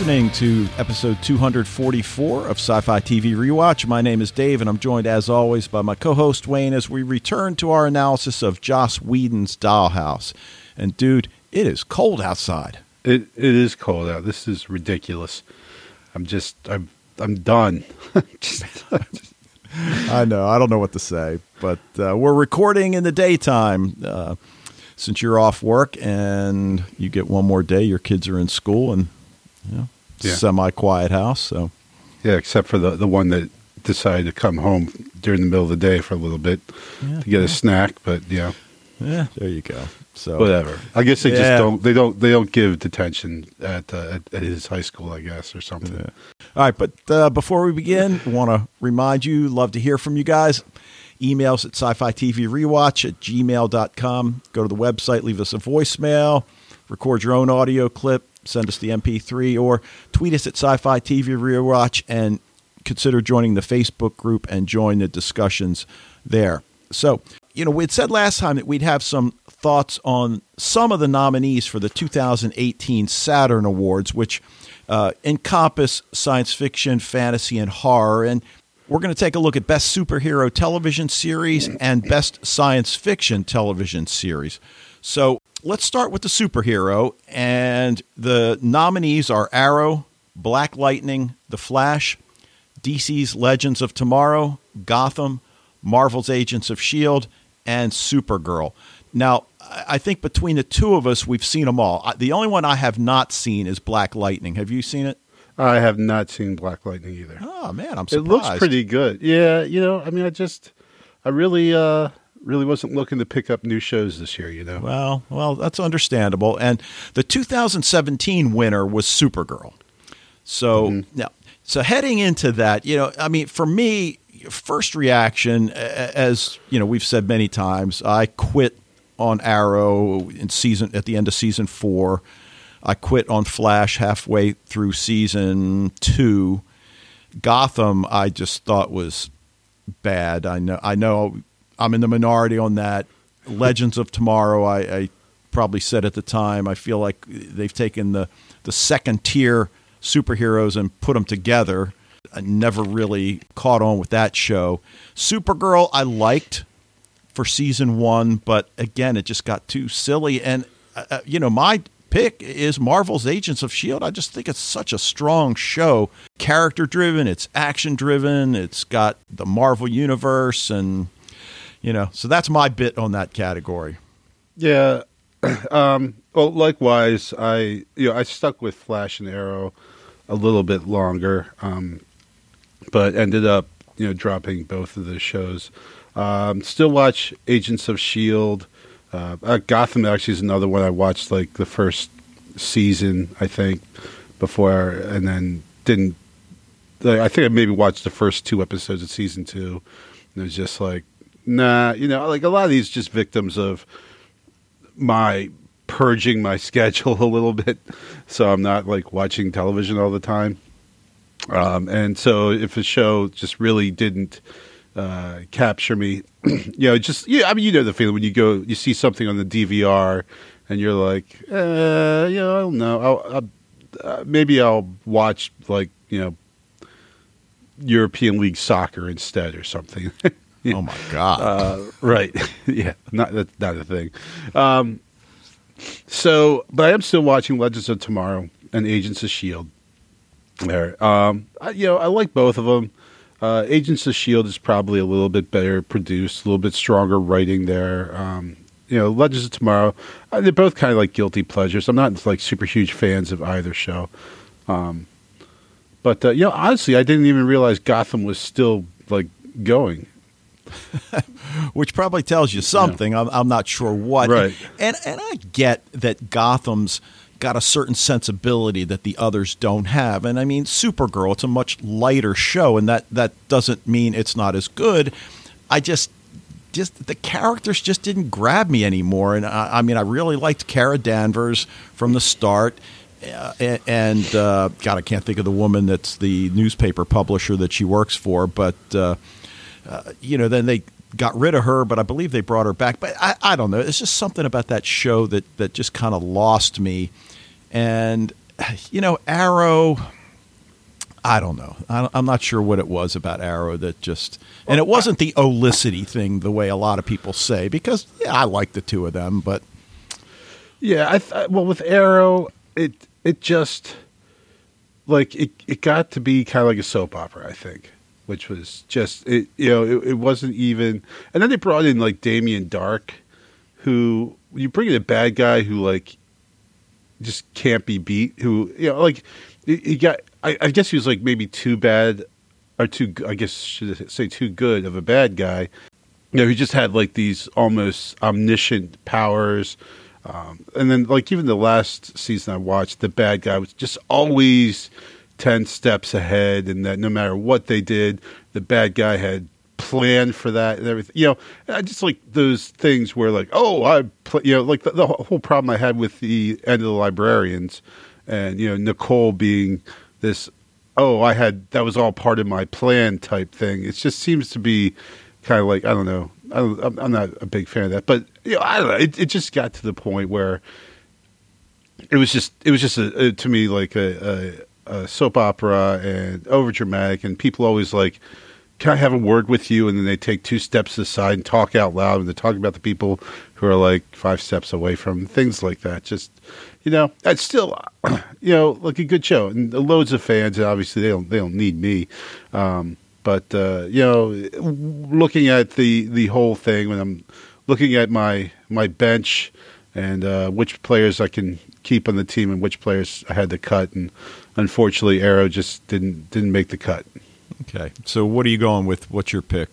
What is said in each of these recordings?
listening to episode 244 of Sci Fi TV Rewatch. My name is Dave, and I'm joined, as always, by my co host Wayne as we return to our analysis of Joss Whedon's Dollhouse. And, dude, it is cold outside. It it is cold out. This is ridiculous. I'm just I'm I'm done. I know. I don't know what to say, but uh, we're recording in the daytime. Uh, since you're off work and you get one more day, your kids are in school and you know, Yeah. semi quiet house. So yeah, except for the the one that decided to come home during the middle of the day for a little bit Yeah, to get a snack. But yeah, yeah, there you go. So whatever. I guess they Yeah. just don't they don't they don't give detention at uh, at, at his high school, I guess, or something. Yeah. All right, but uh, before we begin, want to remind you, love to hear from you guys. Emails at sci-fi TV rewatch at gmail.com. Go to the website, leave us a voicemail, record your own audio clip, send us the MP3, or tweet us at sci-fi TV rewatch and consider joining the Facebook group and join the discussions there. So, you know, we had said last time that we'd have some thoughts on some of the nominees for the 2018 Saturn Awards, which uh, encompass science fiction, fantasy, and horror. And we're going to take a look at Best Superhero Television Series and Best Science Fiction Television Series. So let's start with the superhero. And the nominees are Arrow, Black Lightning, The Flash, DC's Legends of Tomorrow, Gotham, Marvel's Agents of S.H.I.E.L.D., and Supergirl. Now, I I think between the two of us, we've seen them all. The only one I have not seen is Black Lightning. Have you seen it? I have not seen Black Lightning either. Oh, man, I'm surprised. It looks pretty good. Yeah, you know, I mean, I just I really uh really wasn't looking to pick up new shows this year, you know. Well, well, that's understandable. And the 2017 winner was Supergirl. So mm-hmm. now, so heading into that, you know, I mean, for me, first reaction, as you know, we've said many times, I quit on Arrow in season at the end of season four. I quit on Flash halfway through season two. Gotham, I just thought was bad. I know. I know. I'm in the minority on that. Legends of Tomorrow. I, I probably said at the time. I feel like they've taken the the second tier superheroes and put them together. I never really caught on with that show. Supergirl, I liked for season one, but again, it just got too silly. And uh, uh, you know, my pick is Marvel's Agents of Shield. I just think it's such a strong show, character driven. It's action driven. It's got the Marvel universe, and you know, so that's my bit on that category. Yeah. um well likewise, I you know, I stuck with Flash and Arrow a little bit longer. Um but ended up, you know, dropping both of the shows. Um still watch Agents of Shield. Uh, uh Gotham actually is another one I watched like the first season, I think, before and then didn't like, I think I maybe watched the first two episodes of season two. And it was just like, nah, you know, like a lot of these just victims of my purging my schedule a little bit, so I'm not like watching television all the time. Um, and so if a show just really didn't uh, capture me, you know, just yeah, I mean, you know the feeling when you go, you see something on the DVR, and you're like, uh, you know, I don't know, I'll, I'll, uh, maybe I'll watch like you know European League soccer instead or something. Oh my god! Uh, right. yeah. Not that's not a thing. Um, so, but I am still watching Legends of Tomorrow and Agents of Shield. There, um, I, you know, I like both of them. Uh, Agents of Shield is probably a little bit better produced, a little bit stronger writing there. Um, you know, Legends of Tomorrow, uh, they're both kind of like guilty pleasures. I'm not like super huge fans of either show. Um, but uh, you know, honestly, I didn't even realize Gotham was still like going. which probably tells you something. I'm, I'm not sure what. Right. And and I get that Gotham's got a certain sensibility that the others don't have. And I mean, Supergirl, it's a much lighter show, and that that doesn't mean it's not as good. I just just the characters just didn't grab me anymore. And I, I mean, I really liked Kara Danvers from the start. Uh, and and, uh, God, I can't think of the woman that's the newspaper publisher that she works for, but uh, uh, you know, then they got rid of her, but I believe they brought her back. But I, I don't know. It's just something about that show that that just kind of lost me. And you know, Arrow. I don't know. I, I'm not sure what it was about Arrow that just, and it wasn't the Olicity thing the way a lot of people say because yeah, I like the two of them, but Yeah, I th- well with Arrow, it it just like it it got to be kind of like a soap opera, I think, which was just it. You know, it, it wasn't even. And then they brought in like Damien Darhk, who you bring in a bad guy who like just can't be beat. Who you know like he got. I, I guess he was like maybe too bad or too. I guess should I say too good of a bad guy. You know, he just had like these almost omniscient powers. Um, and then, like even the last season I watched, the bad guy was just always ten steps ahead, and that no matter what they did, the bad guy had planned for that and everything. You know, I just like those things where, like, oh, I, pl-, you know, like the, the whole problem I had with the end of the librarians, and you know, Nicole being this, oh, I had that was all part of my plan type thing. It just seems to be kind of like I don't know. I I'm not a big fan of that, but you know, I don't know. It, it just got to the point where it was just it was just a, a, to me like a, a, a soap opera and over dramatic, and people always like. Can I have a word with you? And then they take two steps aside and talk out loud, and they're talking about the people who are like five steps away from things like that. Just you know, it's still, you know, like a good show, and loads of fans. And obviously, they don't they don't need me, um, but uh, you know, looking at the the whole thing when I'm looking at my my bench and uh, which players I can keep on the team and which players I had to cut, and unfortunately, Arrow just didn't didn't make the cut. okay. So what are you going with? What's your pick?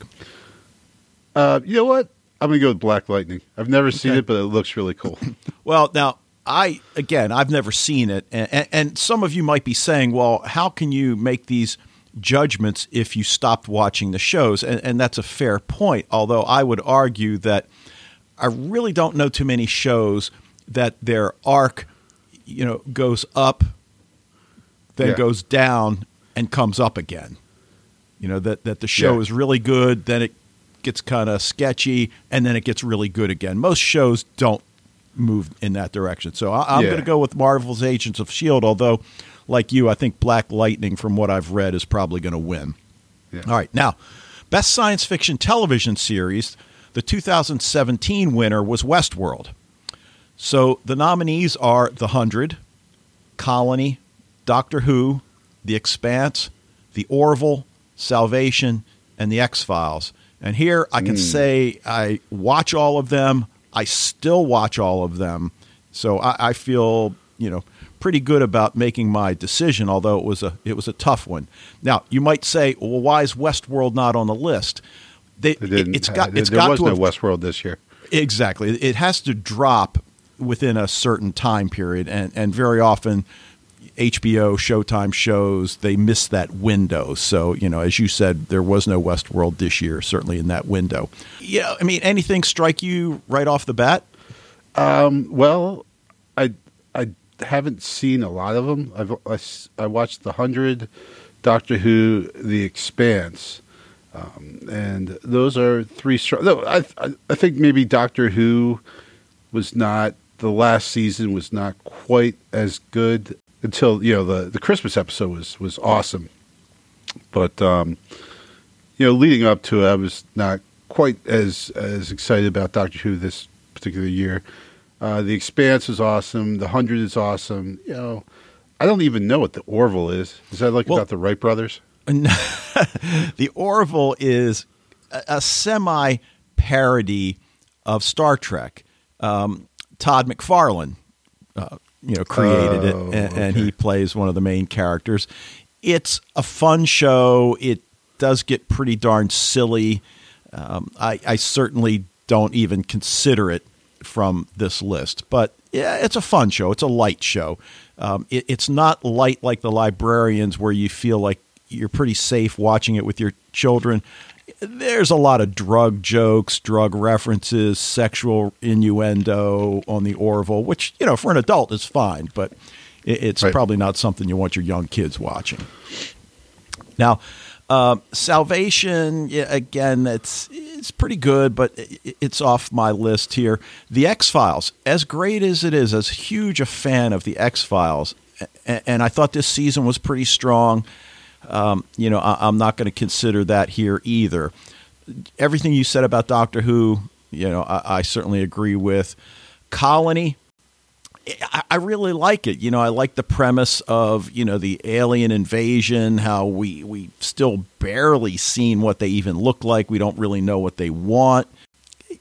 Uh, you know what? I'm gonna go with Black Lightning. I've never seen it, but it looks really cool. Well, now I again, I've never seen it, and, and, and some of you might be saying, "Well, how can you make these judgments if you stopped watching the shows?" And, and that's a fair point. Although I would argue that I really don't know too many shows that their arc, you know, goes up, then Yeah. goes down, and comes up again. You know that that the show Yeah. is really good, then it gets kind of sketchy, and then it gets really good again. Most shows don't move in that direction. So I, I'm Yeah. going to go with Marvel's Agents of Shield. Although, like you, I think Black Lightning, from what I've read, is probably going to win. Yeah. All right, now best science fiction television series. The 2017 winner was Westworld. So the nominees are The Hundred, Colony, Doctor Who, The Expanse, The Orville, Salvation, and The X Files. And here I can hmm. say I watch all of them. I still watch all of them. So I, I feel, you know, pretty good about making my decision, although it was a it was a tough one. Now, you might say, well, why is Westworld not on the list? They, didn't, it's uh, got there, it's there got was to no have, Westworld this year. Exactly. It has to drop within a certain time period, and, and very often HBO, Showtime shows they miss that window. So you know, as you said, there was no Westworld this year, certainly in that window. Yeah, I mean, anything strike you right off the bat? Well, I I haven't seen a lot of them. I've I, I watched The Hundred, Doctor Who, The Expanse, um, and those are three. Str- no, I I think maybe Doctor Who was not the last season was not quite as good until you know the the Christmas episode was was awesome, but um, you know leading up to it, I was not quite as as excited about Doctor Who this particular year. Uh, the Expanse is awesome. The Hundred is awesome. You know, I don't even know what the Orville is. Is that like Well- about the Wright brothers? the Orville is a, a semi parody of Star Trek. Um, Todd McFarlane, uh, you know, created Oh, it, and, and he plays one of the main characters. It's a fun show. It does get pretty darn silly. Um, I, I certainly don't even consider it from this list, but yeah, it's a fun show. It's a light show. Um, it, it's not light like the librarians, where you feel like you're pretty safe watching it with your children. There's a lot of drug jokes, drug references, sexual innuendo on the Orville, which you know for an adult is fine, but it's Right. probably not something you want your young kids watching. Now, um, Salvation, yeah, again, it's it's pretty good, but it's off my list here. The X Files, as great as it is, as huge a fan of the X Files and I thought this season was pretty strong. Um, you know, I, am not going to consider that here either. Everything you said about Doctor Who, you know, I, I certainly agree with. Colony, I, I really like it. You know, I like the premise of you know the alien invasion. How we we still barely seen what they even look like. We don't really know what they want.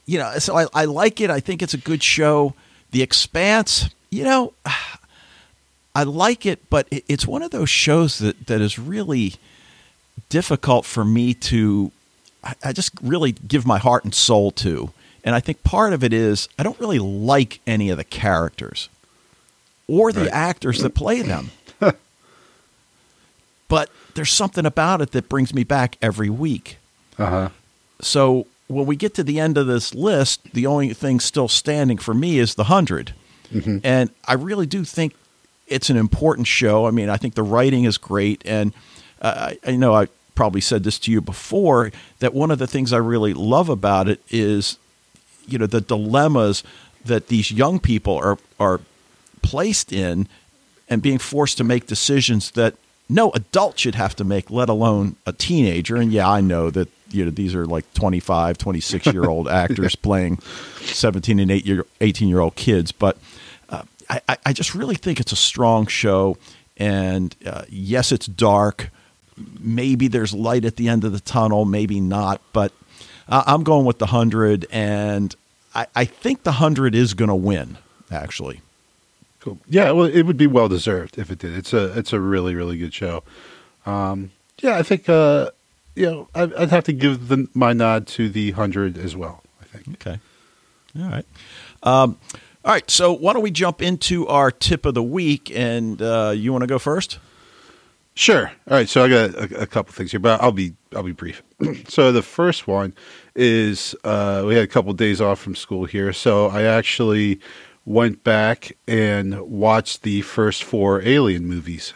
You know, so I, I like it. I think it's a good show. The Expanse, you know, I like it, but it's one of those shows that that is really difficult for me to. I just really give my heart and soul to. And I think part of it is I don't really like any of the characters or the right. actors that play them. but there's something about it that brings me back every week. Uh-huh. So when we get to the end of this list, the only thing still standing for me is the 100. Mm-hmm. And I really do think it's an important show. I mean, I think the writing is great. And uh, I, I know I probably said this to you before that one of the things I really love about it is, you know, the dilemmas that these young people are, are placed in and being forced to make decisions that no adult should have to make, let alone a teenager. And yeah, I know that you know these are like 25, 26 year old actors playing 17 and 8 year, 18 year old kids, but I, I just really think it's a strong show. And uh, yes, it's dark. Maybe there's light at the end of the tunnel, maybe not. But uh, I'm going with the 100, and I, I think the 100 is going to win, actually. Cool. Yeah, well, it would be well deserved if it did. It's a it's a really really good show. Um, yeah, I think uh, you know I'd, I'd have to give the, my nod to the hundred as well. I think. Okay. All right. Um, all right. So why don't we jump into our tip of the week? And uh, you want to go first? Sure. All right. So I got a, a couple things here, but I'll be I'll be brief. so the first one is uh, we had a couple of days off from school here, so I actually went back and watched the first four Alien movies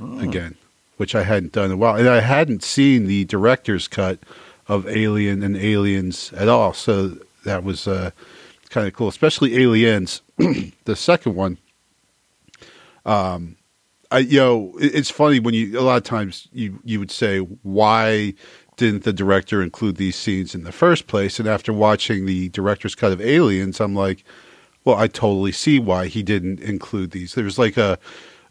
oh. again, which I hadn't done in a while, and I hadn't seen the director's cut of Alien and Aliens at all. So that was uh, kind of cool, especially Aliens, the second one. Um, I, you know, it's funny when you a lot of times you you would say why didn't the director include these scenes in the first place? And after watching the director's cut of Aliens, I'm like, well, I totally see why he didn't include these. There's like a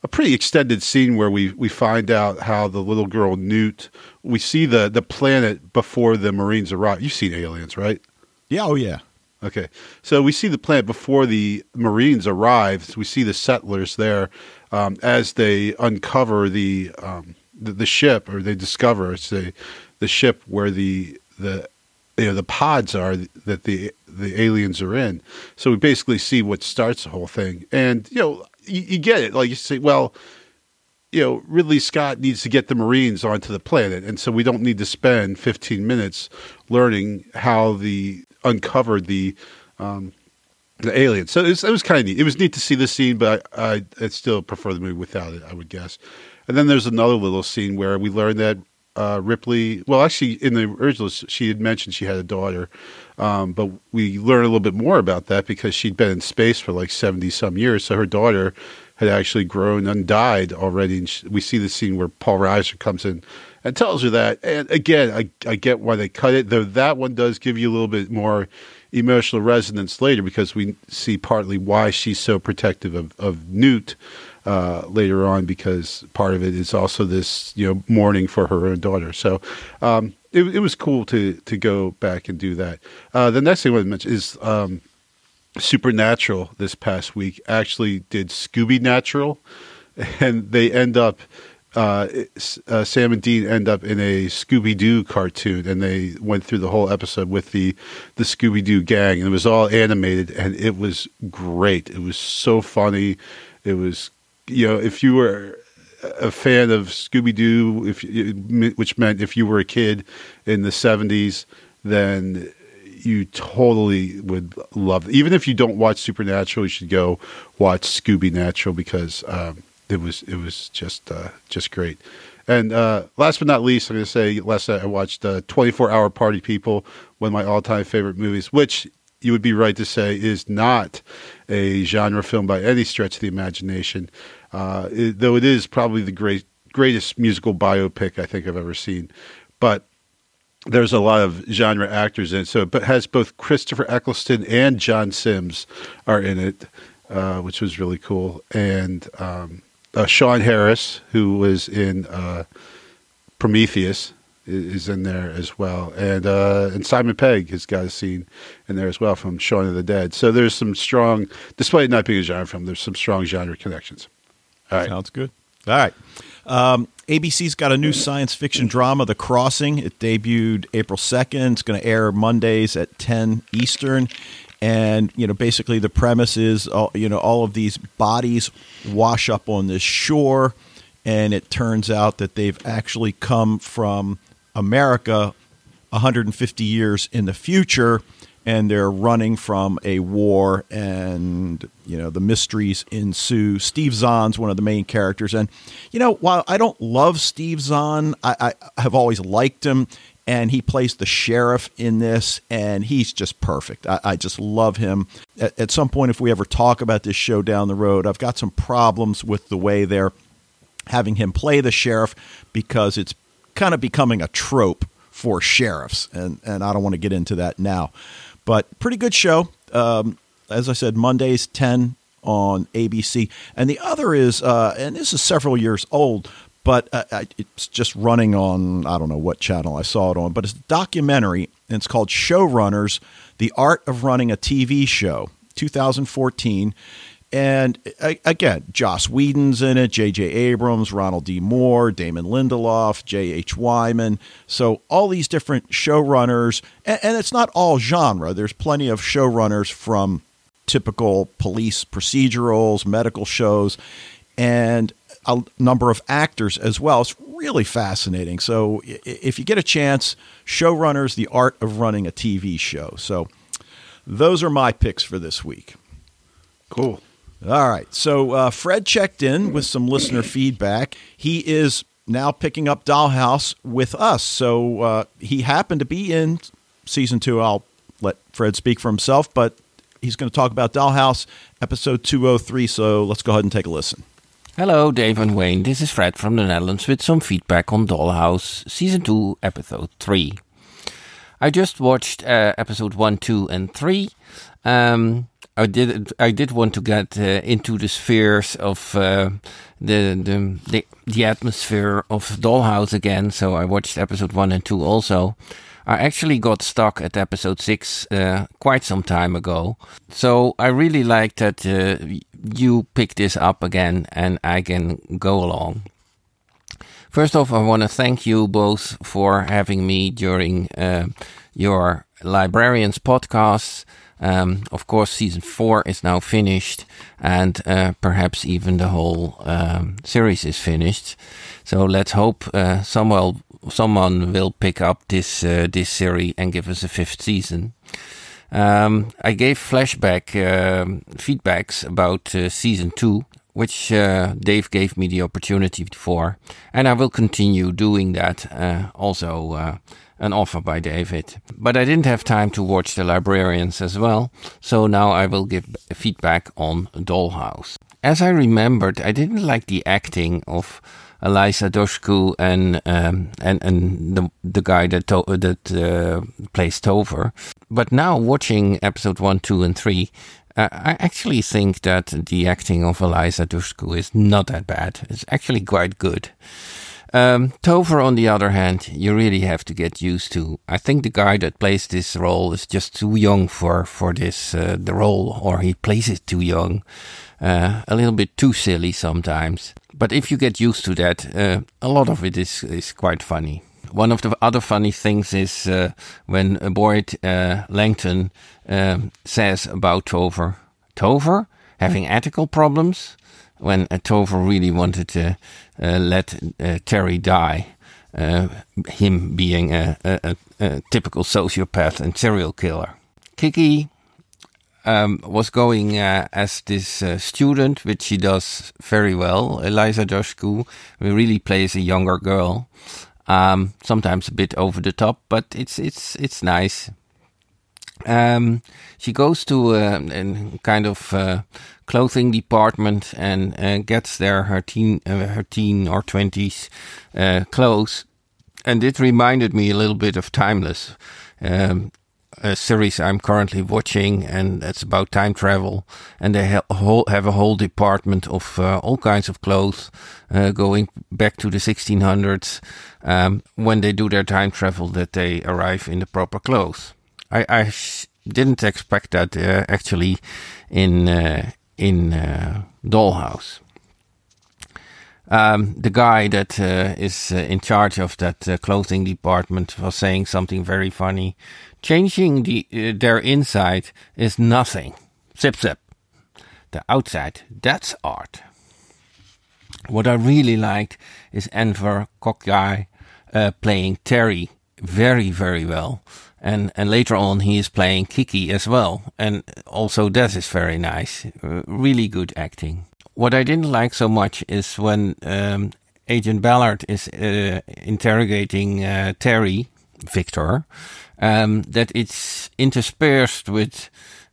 a pretty extended scene where we we find out how the little girl Newt. We see the the planet before the Marines arrive. You've seen Aliens, right? Yeah. Oh, yeah. Okay, so we see the planet before the Marines arrive. we see the settlers there um, as they uncover the, um, the, the ship, or they discover it's the the ship where the the you know the pods are that the the aliens are in. So we basically see what starts the whole thing, and you know you, you get it. Like you say, well, you know Ridley Scott needs to get the Marines onto the planet, and so we don't need to spend 15 minutes learning how the uncovered the um, the aliens. So it was, was kind of neat. It was neat to see this scene, but I, I I'd still prefer the movie without it. I would guess. And then there's another little scene where we learn that uh, Ripley. Well, actually, in the original, she had mentioned she had a daughter, um, but we learn a little bit more about that because she'd been in space for like seventy some years. So her daughter had actually grown and died already. And she, we see the scene where Paul Reiser comes in and tells her that. And again, I, I get why they cut it, though. That one does give you a little bit more emotional resonance later because we see partly why she's so protective of, of Newt uh, later on because part of it is also this you know mourning for her own daughter. So um, it, it, was cool to to go back and do that. Uh, the next thing I want to mention is um, Supernatural. This past week actually did Scooby Natural, and they end up. Uh, uh, Sam and Dean end up in a Scooby Doo cartoon, and they went through the whole episode with the the Scooby Doo gang, and it was all animated, and it was great. It was so funny. It was you know, if you were a fan of Scooby Doo, if which meant if you were a kid in the '70s, then you totally would love. Even if you don't watch Supernatural, you should go watch Scooby Natural because um, it was it was just uh, just great. And uh, last but not least, I'm going to say last I watched uh, 24 Hour Party People, one of my all time favorite movies, which you would be right to say is not a genre film by any stretch of the imagination. Uh, it, though it is probably the great greatest musical biopic I think I've ever seen, but there's a lot of genre actors in it. So, but has both Christopher Eccleston and John Sims are in it, uh, which was really cool. And um, uh, Sean Harris, who was in uh, Prometheus, is in there as well, and uh, and Simon Pegg has got a scene in there as well from Shaun of the Dead. So there's some strong, despite not being a genre film, there's some strong genre connections. All right, sounds good. All right, um, ABC's got a new science fiction drama, The Crossing. It debuted April second. It's going to air Mondays at ten Eastern. And you know, basically, the premise is, all, you know, all of these bodies wash up on this shore, and it turns out that they've actually come from America 150 years in the future and they're running from a war and you know the mysteries ensue. Steve zahn's one of the main characters and you know while i don't love steve zahn i, I have always liked him and he plays the sheriff in this and he's just perfect. I, I just love him. At, at some point if we ever talk about this show down the road i've got some problems with the way they're having him play the sheriff because it's kind of becoming a trope for sheriffs, and and I don't want to get into that now. But pretty good show. Um, as I said, Mondays ten on ABC, and the other is, uh, and this is several years old, but uh, it's just running on I don't know what channel I saw it on, but it's a documentary, and it's called Showrunners: The Art of Running a TV Show, 2014 and uh, again, Joss Whedon's in it, J.J. Abrams, Ronald D. Moore, Damon Lindelof, J.H. Wyman. So all these different showrunners, and, and it's not all genre. There's plenty of showrunners from typical police procedurals, medical shows, and a number of actors as well. It's really fascinating. So if you get a chance, showrunners, the art of running a TV show. So those are my picks for this week. Cool. All right. So uh, Fred checked in with some listener feedback. He is now picking up Dollhouse with us. So uh, he happened to be in season two. I'll let Fred speak for himself, but he's going to talk about Dollhouse episode 203. So let's go ahead and take a listen. Hello, Dave and Wayne. This is Fred from the Netherlands with some feedback on Dollhouse season 2, episode 3. I just watched uh, episode 1, 2, and 3. Um, I did I did want to get uh, into the spheres of uh, the, the, the the atmosphere of Dollhouse again. So I watched episode one and two also. I actually got stuck at episode six uh, quite some time ago. So I really like that uh, you pick this up again and I can go along. First off, I want to thank you both for having me during uh, your Librarians podcast. Um, of course, season four is now finished, and uh, perhaps even the whole um, series is finished. So let's hope uh, someone someone will pick up this uh, this series and give us a fifth season. Um, I gave flashback um, feedbacks about uh, season two, which uh, Dave gave me the opportunity for, and I will continue doing that uh, also an offer by David. But I didn't have time to watch The Librarians as well, so now I will give feedback on Dollhouse. As I remembered, I didn't like the acting of Eliza Dushku and um, and and the the guy that to- that uh, plays Tover. But now watching episode one, two, and three, uh, I actually think that the acting of Eliza Dushku is not that bad. It's actually quite good. Um, Tover, on the other hand, you really have to get used to. I think the guy that plays this role is just too young for for this uh, the role, or he plays it too young, uh, a little bit too silly sometimes. But if you get used to that, uh, a lot of it is is quite funny. One of the other funny things is uh, when Boyd uh, Langton um, says about Tover, Tover having ethical problems when Tover really wanted to uh, let uh, Terry die. Uh, him being a, a, a, typical sociopath and serial killer. Kiki um, was going as this student, which she does very well. Eliza Dushku really plays a younger girl, um, sometimes a bit over the top, but it's it's it's nice. Um, she goes to a, a kind of uh, clothing department and uh, gets there her teen, uh, her teen or twenties uh, clothes, and it reminded me a little bit of Timeless, um, a series I'm currently watching, and it's about time travel, and they ha- whole, have a whole department of uh, all kinds of clothes uh, going back to the 1600s. Um, when they do their time travel, that they arrive in the proper clothes. I, I didn't expect that uh, actually in uh, in uh, Dollhouse. Um, the guy that uh, is uh, in charge of that uh, clothing department was saying something very funny. Changing the their inside is nothing. Zip zip. The outside, that's art. What I really liked is Enver Kokai playing Terry very very well and and later on he is playing Kiki as well, and also that is very nice, uh, really good acting. What I didn't like so much is when um, Agent Ballard is uh, interrogating uh, Terry Victor, um, that it's interspersed with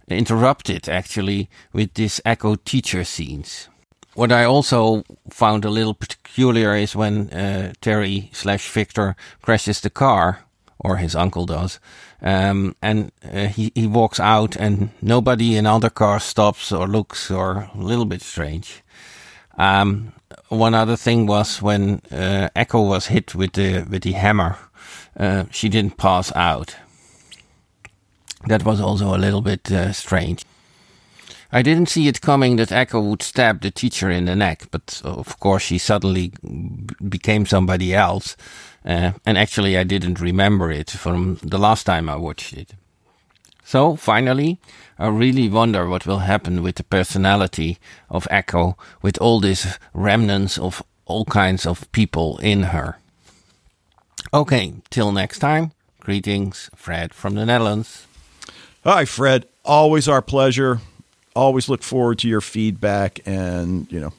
interrupted actually with this echo teacher scenes. What I also found a little peculiar is when uh, Terry slash Victor crashes the car or his uncle does. Um, and uh, he, he walks out, and nobody in other cars stops or looks, or a little bit strange. Um, one other thing was when uh, Echo was hit with the with the hammer, uh, she didn't pass out. That was also a little bit uh, strange. I didn't see it coming that Echo would stab the teacher in the neck, but of course she suddenly became somebody else. Uh, and actually, I didn't remember it from the last time I watched it. So, finally, I really wonder what will happen with the personality of Echo with all these remnants of all kinds of people in her. Okay, till next time, greetings, Fred from the Netherlands. Hi, Fred. Always our pleasure always look forward to your feedback and, you know,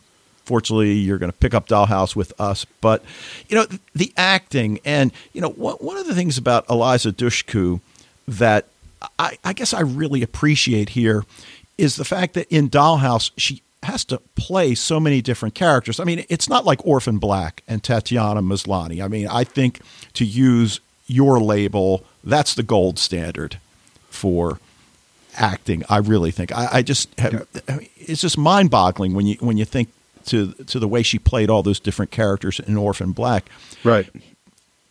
fortunately you're going to pick up dollhouse with us. But you know the acting and you know one of the things about eliza dushku that I, I, guess i really appreciate here is the fact that in dollhouse she has to play so many different characters. I mean it's not like orphan black and tatiana maslany. I mean i think to use your label that's the gold standard for acting. I really think I, I just have, it's just mind boggling when you when you think to to the way she played all those different characters in Orphan Black. Right.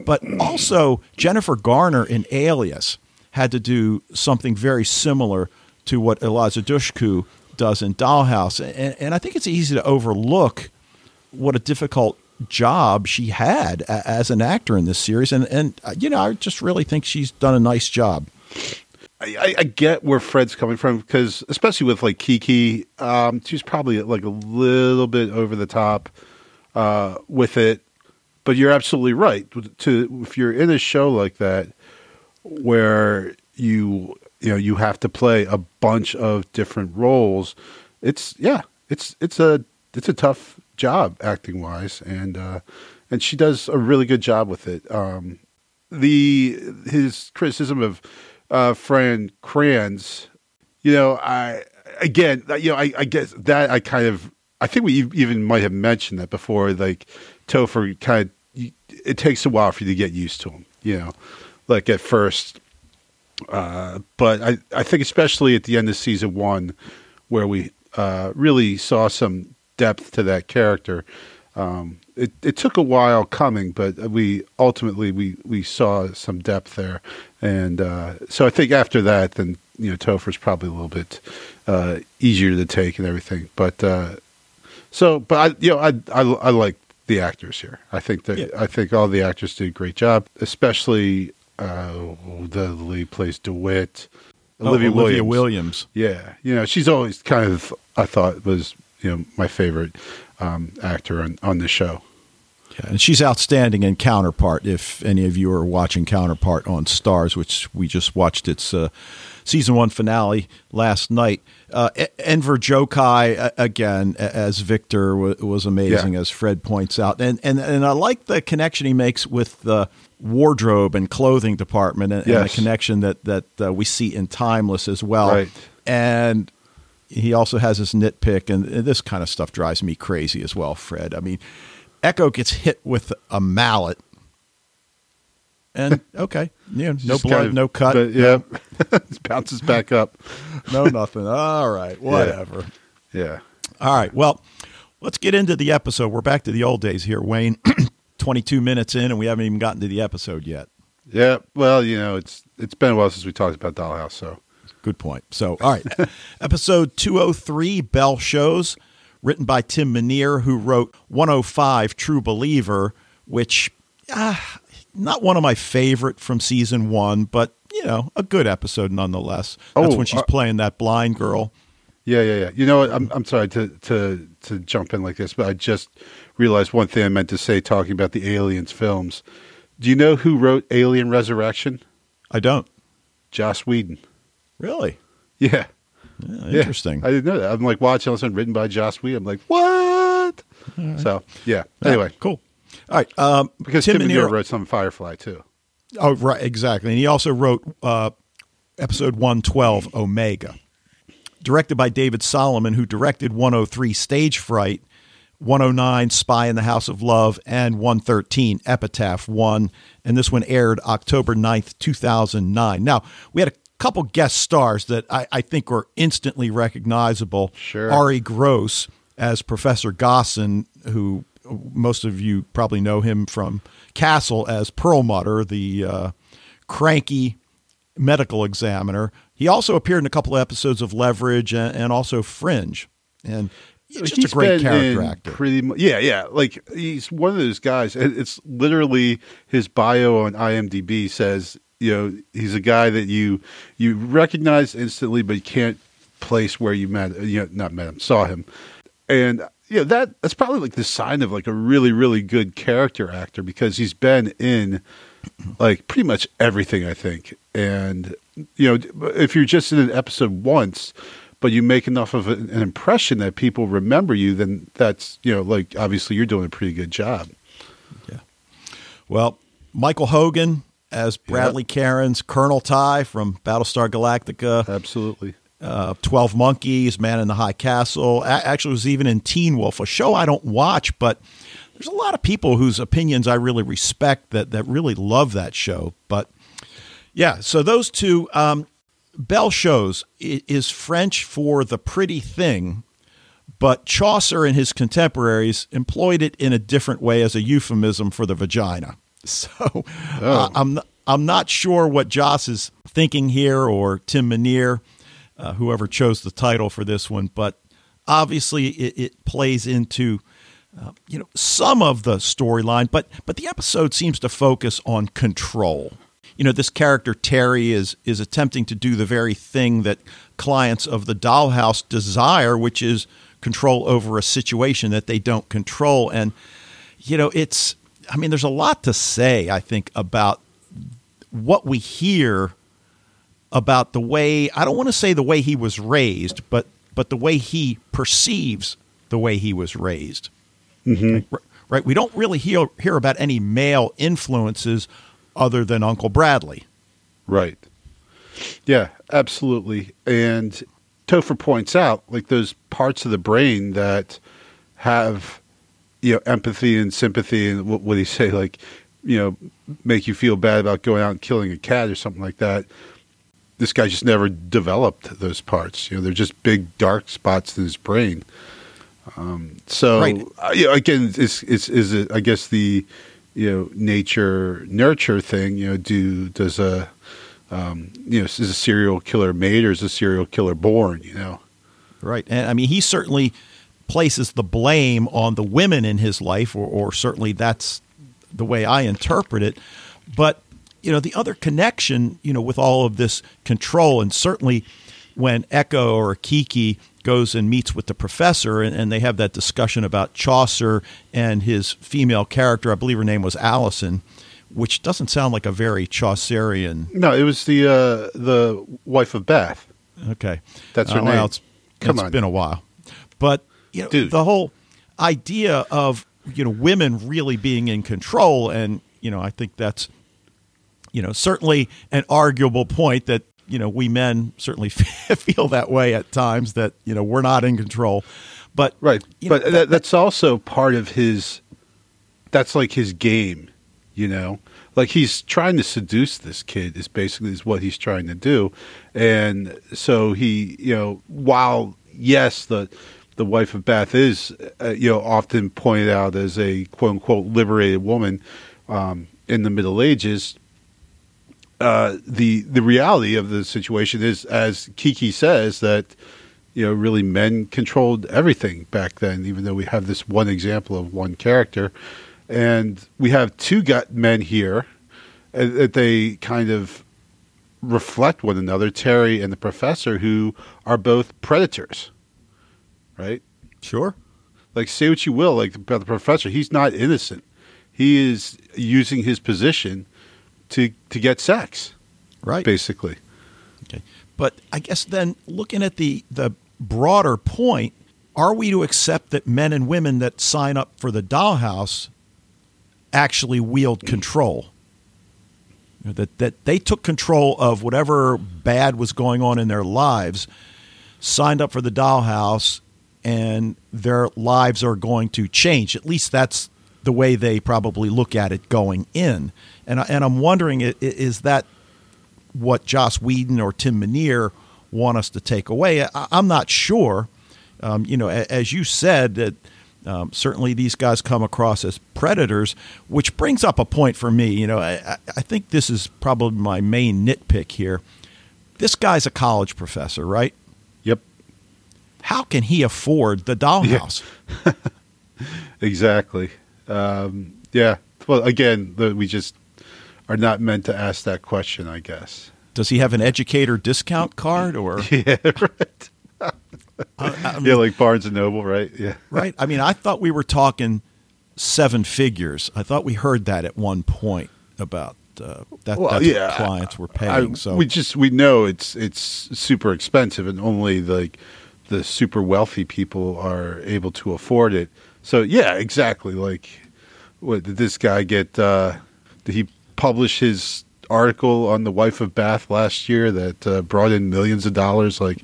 But also Jennifer Garner in Alias had to do something very similar to what Eliza Dushku does in Dollhouse, and, and I think it's easy to overlook what a difficult job she had as an actor in this series, and and uh, you know I just really think she's done a nice job. I, I, get where Fred's coming from because, especially with like Kiki, um, she's probably like a little bit over the top uh, with it. But you're absolutely right. To if you're in a show like that, where you you know you have to play a bunch of different roles, it's yeah, it's it's a it's a tough job acting wise, and uh, and she does a really good job with it. Um, the his criticism of uh, Fran Kranz, you know, I again, you know, I, I guess that I kind of, I think we even might have mentioned that before. Like Topher, kind of, it takes a while for you to get used to him. You know, like at first, uh, but I, I think especially at the end of season one, where we uh, really saw some depth to that character. Um, it, it took a while coming, but we ultimately we, we saw some depth there, and uh, so I think after that, then you know Topher's probably a little bit uh, easier to take and everything. But uh, so, but I you know I, I, I like the actors here. I think that yeah. I think all the actors did a great job, especially uh, the lead plays DeWitt. Oh, Olivia, Olivia Williams. Williams. Yeah, you know she's always kind of I thought was you know my favorite um, actor on on the show. Yeah, and she's outstanding in Counterpart. If any of you are watching Counterpart on Starz, which we just watched its uh, season one finale last night, uh, Enver Gjokaj again as Victor was amazing, Yeah. as Fred points out, and and and I like the connection he makes with the wardrobe and clothing department, and, and the connection that that uh, we see in Timeless as well, Right. and he also has his nitpick, and this kind of stuff drives me crazy as well, Fred. I mean, Echo gets hit with a mallet, and okay, yeah, no blood, kind of- no cut, But, yeah, it bounces back up. no nothing. All right, whatever. Yeah. All right, well, let's get into the episode. We're back to the old days here, Wayne. Twenty-two minutes in, and we haven't even gotten to the episode yet. Yeah. Well, you know, it's it's been a while since we talked about Dollhouse, so Good point. So, all right. Episode 203, Belle Chose, written by Tim Minear, who wrote 105, True Believer, which, ah, not one of my favorite from season one, but, you know, a good episode nonetheless. That's Oh, when she's uh, playing that blind girl. Yeah, yeah, yeah. You know? I'm I'm sorry to to to jump in like this, but I just realized one thing I meant to say talking about the Aliens films. Do you know who wrote Alien Resurrection? I don't. Joss Whedon. Really? Yeah. Yeah, interesting. I didn't know that. I'm like watching all of a sudden written by Joss Whedon. I'm like, what? So yeah. Anyway, cool. All right. Um, because Tim Tim, Minear wrote some Firefly too. Oh, right, exactly. And he also wrote uh, episode 112, Omega, directed by David Solomon, who directed 103, Stage Fright, 109, Spy in the House of Love, and 113, Epitaph 1. And this one aired October 9th, 2009. Now, we had a couple guest stars that I, I think were instantly recognizable. Sure. Arye Gross as Professor Gosson, who most of you probably know him from Castle as Perlmutter, the uh, cranky medical examiner. He also appeared in a couple of episodes of Leverage and, and also Fringe. And he's just He's a great character actor. Pretty much, yeah, yeah. Like he's one of those guys. It's literally his bio on IMDb says, you know, he's a guy that you you recognize instantly, but you can't place where you met, you know, not met him, saw him, and yeah, that that's probably like the sign of like a really really good character actor because he's been in like pretty much everything I think, and you know, if you're just in an episode once but you make enough of an impression that people remember you, then that's you know like obviously you're doing a pretty good job. Yeah. Well, Michael Hogan as Bradley Karrens, Colonel Tigh from Battlestar Galactica. Absolutely. uh, 12 Monkeys, Man in the High Castle. A- actually, was even in Teen Wolf, a show I don't watch, but there's a lot of people whose opinions I really respect that, that really love that show. But yeah, so those two, um, Belle Chose is French for the pretty thing, but Chaucer and his contemporaries employed it in a different way as a euphemism for the vagina. So uh, I'm not, I'm not sure what Joss is thinking here or Tim Minear, uh, whoever chose the title for this one, but obviously it, it plays into uh, you know some of the storyline, but but the episode seems to focus on control. You know, this character Terry is is attempting to do the very thing that clients of the dollhouse desire, which is control over a situation that they don't control. And you know, it's I mean, there's a lot to say, I think, about what we hear about the way I don't want to say the way he was raised, but but the way he perceives the way he was raised. Mm-hmm. R- Right? We don't really hear hear about any male influences other than Uncle Bradley. Right. Yeah, absolutely. And Topher points out like those parts of the brain that have you know empathy and sympathy and what would he say like you know make you feel bad about going out and killing a cat or something like that. This guy just never developed those parts. You know, they're just big dark spots in his brain. Um, so Right. uh, you know, again, it's, it's is it I guess the you know nature nurture thing. You know, do does a um, you know is a serial killer made or is a serial killer born? You know, Right. And I mean, he certainly places the blame on the women in his life, or, or certainly that's the way I interpret it. But, you know, the other connection, you know, with all of this control, and certainly when Echo or Kiki goes and meets with the professor, and, and they have that discussion about Chaucer and his female character. I believe her name was Allison, which doesn't sound like a very Chaucerian. No, it was the uh, the wife of Bath. Okay, That's her Uh, well, name. it's, Come it's on. It's been a while, but you know Dude. the whole idea of you know women really being in control, and you know I think that's you know certainly an arguable point that you know we men certainly feel that way at times that you know we're not in control, but Right. you but know, that, that's also part of his that's like his game, you know. Like he's trying to seduce this kid is basically is what he's trying to do. And so he, you know, while yes, the the wife of Bath is uh, you know often pointed out as a quote unquote liberated woman um, in the Middle Ages, uh, the the reality of the situation is, as Kiki says, that you know really men controlled everything back then. Even though we have this one example of one character, and we have two gut men here, and that they kind of reflect one another. Terry and the professor, who are both predators, right? sure, Like say what you will, like about the professor, he's not innocent. He is using his position to to get sex, right, basically. Okay. But I guess then looking at the the broader point, are we to accept that men and women that sign up for the dollhouse actually wield control? You know, That that they took control of whatever bad was going on in their lives, signed up for the dollhouse, and their lives are going to change. At least that's the way they probably look at it going in. And and I'm wondering, is that what Joss Whedon or Tim Minear want us to take away. I, I'm not sure. Um, you know, as you said, that um, certainly these guys come across as predators, which brings up a point for me. You know, I- I think this is probably my main nitpick here. This guy's a college professor, right? How can he afford the dollhouse? exactly. Um, yeah. Well, again, the, we just are not meant to ask that question, I guess. Does he have an educator discount card or Yeah, right. I- I mean, yeah, like Barnes and Noble, right? Yeah. right? I mean, I thought we were talking seven figures. I thought we heard that at one point about uh, that. Well, that's yeah, what clients were I- paying. so we just we know it's it's super expensive, and only like the super wealthy people are able to afford it. So yeah, exactly. Like, what did this guy get? Uh, did he publish his article on the wife of Bath last year that uh, brought in millions of dollars? Like,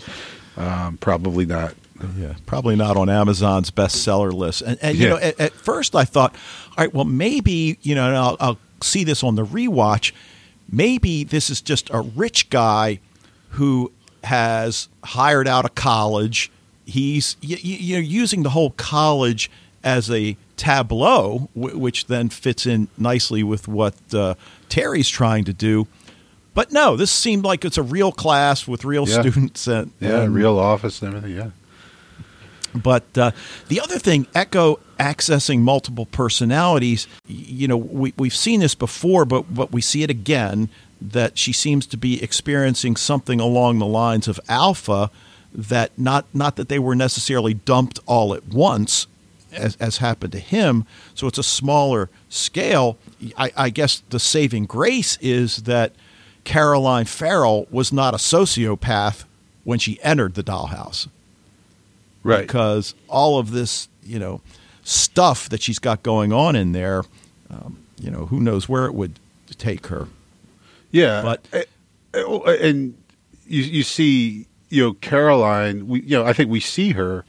um, probably not. yeah, probably not on Amazon's bestseller list. And, and you Yeah. know, at, at first I thought, all right, well, maybe you know, and I'll, I'll see this on the rewatch. Maybe this is just a rich guy who has hired out a college. He's y- y- you know using the whole college as a tableau, which then fits in nicely with what uh, Terry's trying to do. But no, this seemed like it's a real class with real Yeah. students and Yeah, and- real office and everything. Yeah. but uh, the other thing, Echo accessing multiple personalities, you know, we, we've seen this before, but, but we see it again that she seems to be experiencing something along the lines of alpha that not, not that they were necessarily dumped all at once, as, as happened to him. So it's a smaller scale. I, I guess the saving grace is that Caroline Farrell was not a sociopath when she entered the dollhouse Right. because all of this, you know, stuff that she's got going on in there, um, you know, who knows where it would take her. Yeah, But- uh, and you you see, you know, Caroline. We you know, I think we see her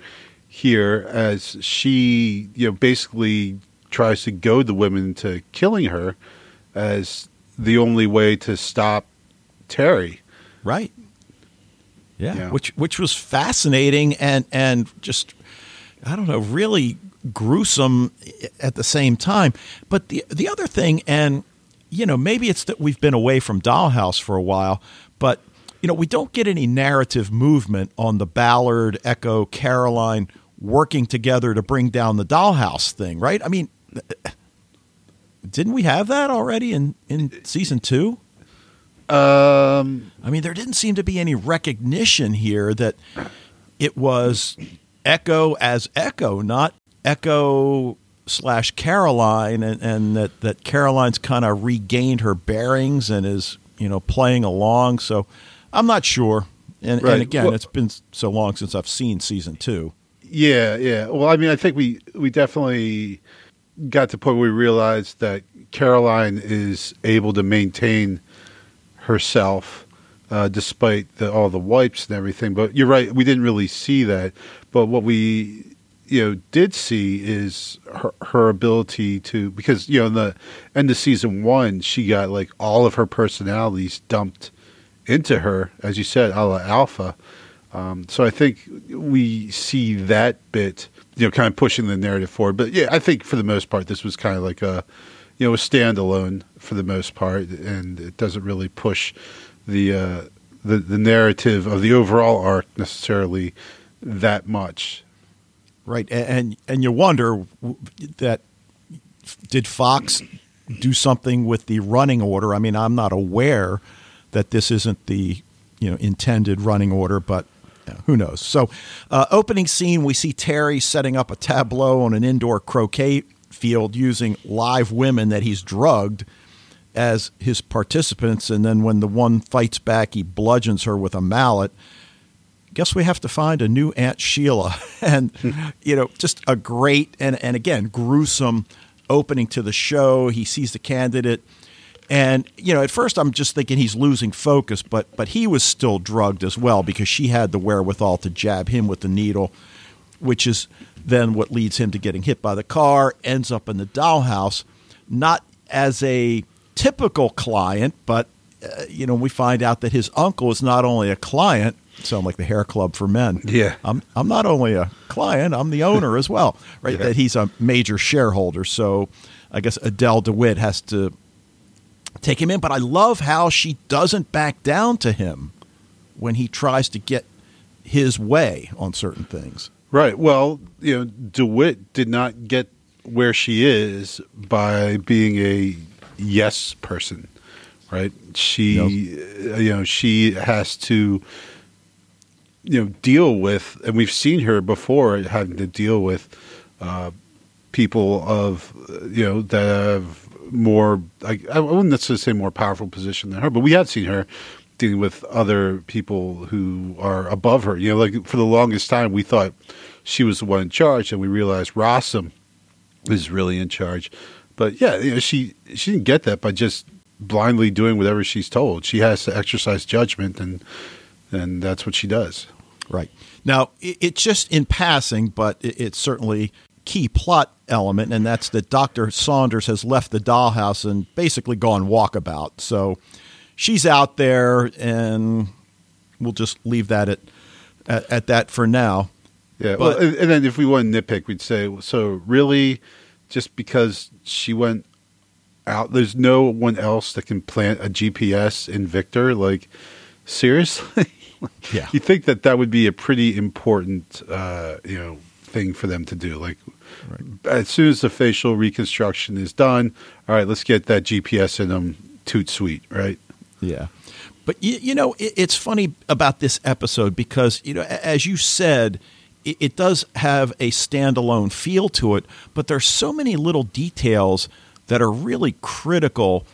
here as she you know basically tries to goad the women to killing her as the only way to stop Terry. Right. Yeah. Yeah. Which which was fascinating and and just I don't know, really gruesome at the same time. But the the other thing and you know, maybe it's that we've been away from Dollhouse for a while, but you know, we don't get any narrative movement on the Ballard, Echo, Caroline working together to bring down the Dollhouse thing, right? I mean, didn't we have that already in in season 2? Um, I mean, there didn't seem to be any recognition here that it was Echo as Echo, not Echo slash Caroline, and, and that, that Caroline's kind of regained her bearings and is, you know, playing along. So I'm not sure. And, Right. and again, Well- it's been so long since I've seen season two. Yeah, yeah. Well, I mean, I think we we definitely got to the point where we realized that Caroline is able to maintain herself uh, despite the, all the wipes and everything. But you're right, we didn't really see that. But what we you know did see is her, her ability to because you know in the end of season one she got like all of her personalities dumped into her as you said a la alpha um, so I think we see that bit, you know, kind of pushing the narrative forward. But yeah, I think for the most part, this was kind of like a, you know, a standalone for the most part, and it doesn't really push the uh, the the narrative of the overall arc necessarily that much. Right, and and you wonder that did Fox do something with the running order? I mean, I'm not aware that this isn't the you know intended running order, but who knows? So, uh, opening scene, we see Terry setting up a tableau on an indoor croquet field using live women that he's drugged as his participants, and then when the one fights back, he bludgeons her with a mallet guess we have to find a new Aunt Sheila. And, you know, just a great and, and again, gruesome opening to the show. He sees the candidate. And, you know, at first I'm just thinking he's losing focus, but but he was still drugged as well because she had the wherewithal to jab him with the needle, which is then what leads him to getting hit by the car, ends up in the dollhouse, not as a typical client, but uh, you know, we find out that his uncle is not only a client, sound like the hair club for men. Yeah. I'm I'm not only a client, I'm the owner as well, right? Yeah. That he's a major shareholder. So I guess Adele DeWitt has to take him in, but I love how she doesn't back down to him when he tries to get his way on certain things. Right. Well, you know, DeWitt did not get where she is by being a yes person, right? She, uh, you know, she has to, you know, deal with, and we've seen her before having to deal with uh, people of, you know, that have more, I, I wouldn't necessarily say more powerful position than her, but we have seen her dealing with other people who are above her. You know, like for the longest time, we thought she was the one in charge, and we realized Rossum is really in charge. But yeah, you know, she she didn't get that by just blindly doing whatever she's told. She has to exercise judgment, and and that's what she does. Right. Now, it's just in passing, but it's certainly key plot element, and that's that Dr. Saunders has left the dollhouse and basically gone walkabout. So she's out there, and we'll just leave that at, at, at that for now. Yeah. But- well, and, and then if we want to nitpick, we'd say so. Really, just because she went out, there's no one else that can plant a GPS in Victor. Like seriously. Yeah. you think that that would be a pretty important, uh, you know, thing for them to do. Like, as soon as the facial reconstruction is done, all right, let's get that GPS in them. Toot sweet, right? Yeah. But you, you know, it, it's funny about this episode because you know, as you said, it, it does have a standalone feel to it, but there's so many little details that are really critical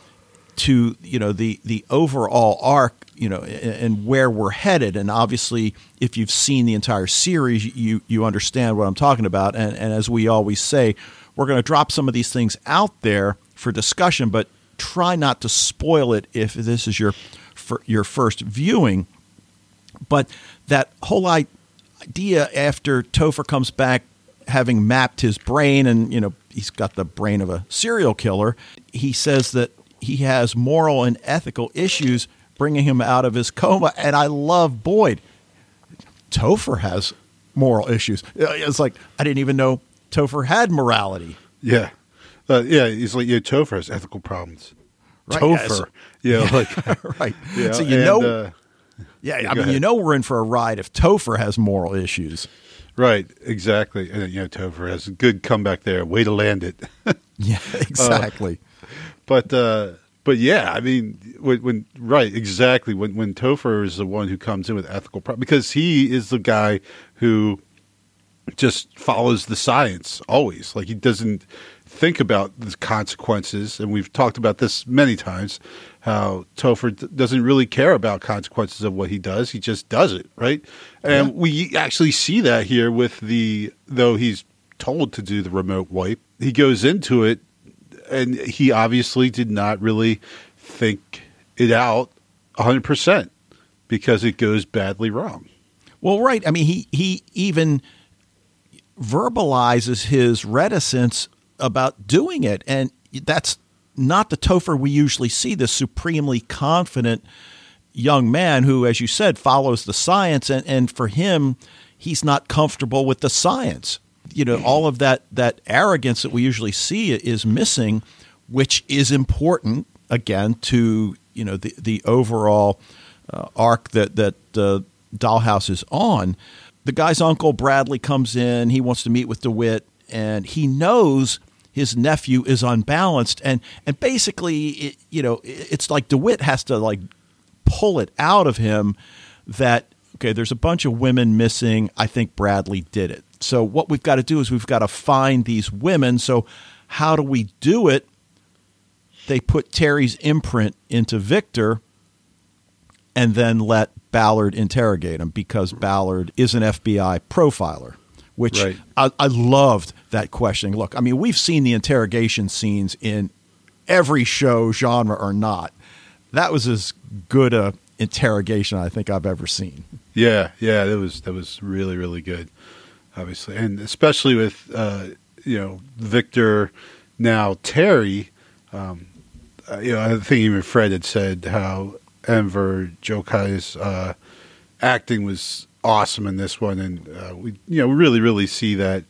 to you know the the overall arc you know and, where we're headed. And obviously if you've seen the entire series you you understand what I'm talking about. And and as we always say we're going to drop some of these things out there for discussion but try not to spoil it if this is your your first viewing. But that whole idea after Topher comes back having mapped his brain and you know he's got the brain of a serial killer he says that he has moral and ethical issues bringing him out of his coma and I love Boyd Topher has moral issues Uh, it's like I didn't even know Topher had morality Yeah. Uh, yeah, he's like, yeah, Topher has ethical problems. Right, Topher. Yeah, like, right yeah, so you and, know uh, yeah I mean you know we're in for a ride if Topher has moral issues right, exactly. And, you know, Topher has a good comeback there. Way to land it. yeah exactly but, uh, but yeah, I mean, when, when right, exactly when when Topher is the one who comes in with ethical pro- because he is the guy who just follows the science always. Like he doesn't think about the consequences, and we've talked about this many times. How Topher d- doesn't really care about consequences of what he does; he just does it, right? And Yeah. we actually see that here with the though he's told to do the remote wipe, he goes into it, and he obviously did not really think it out hundred percent because it goes badly wrong. Well, right. I mean, he he even verbalizes his reticence about doing it, and that's not the Topher we usually see, the supremely confident young man who, as you said, follows the science, and and for him, he's not comfortable with the science. You know, all of that that arrogance that we usually see is missing, which is important again to you know the the overall uh, arc that that uh, Dollhouse is on. The guy's uncle Bradley comes in. He wants to meet with DeWitt, and he knows his nephew is unbalanced, and and basically, it, you know, it's like DeWitt has to like pull it out of him that okay, there's a bunch of women missing. I think Bradley did it. So what we've got to do is we've got to find these women. So how do we do it? They put Terry's imprint into Victor and then let Ballard interrogate him because Ballard is an FBI profiler, which Right. I, I loved that questioning. Look, I mean, we've seen the interrogation scenes in every show, genre or not. That was as good a interrogation I think I've ever seen. Yeah, yeah, that was that was really really good, obviously, and especially with uh, you know Victor now Terry. Um, uh, you know, I think even Fred had said how Enver Gjokaj's uh, acting was awesome in this one, and uh, we you know really really see that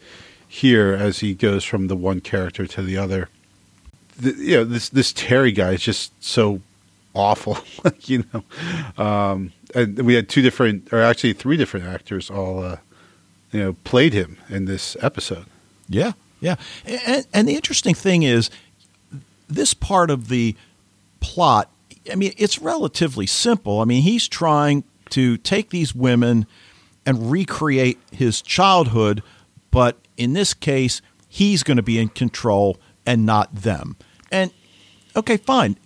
here as he goes from the one character to the other. The, you know, this this Terry guy is just so awful, you know. Um, and we had two different, or actually three different actors, all uh, you know, played him in this episode. Yeah, yeah. And, and the interesting thing is, this part of the plot, I mean, it's relatively simple. I mean, he's trying to take these women and recreate his childhood, but in this case, he's going to be in control and not them. And okay, fine,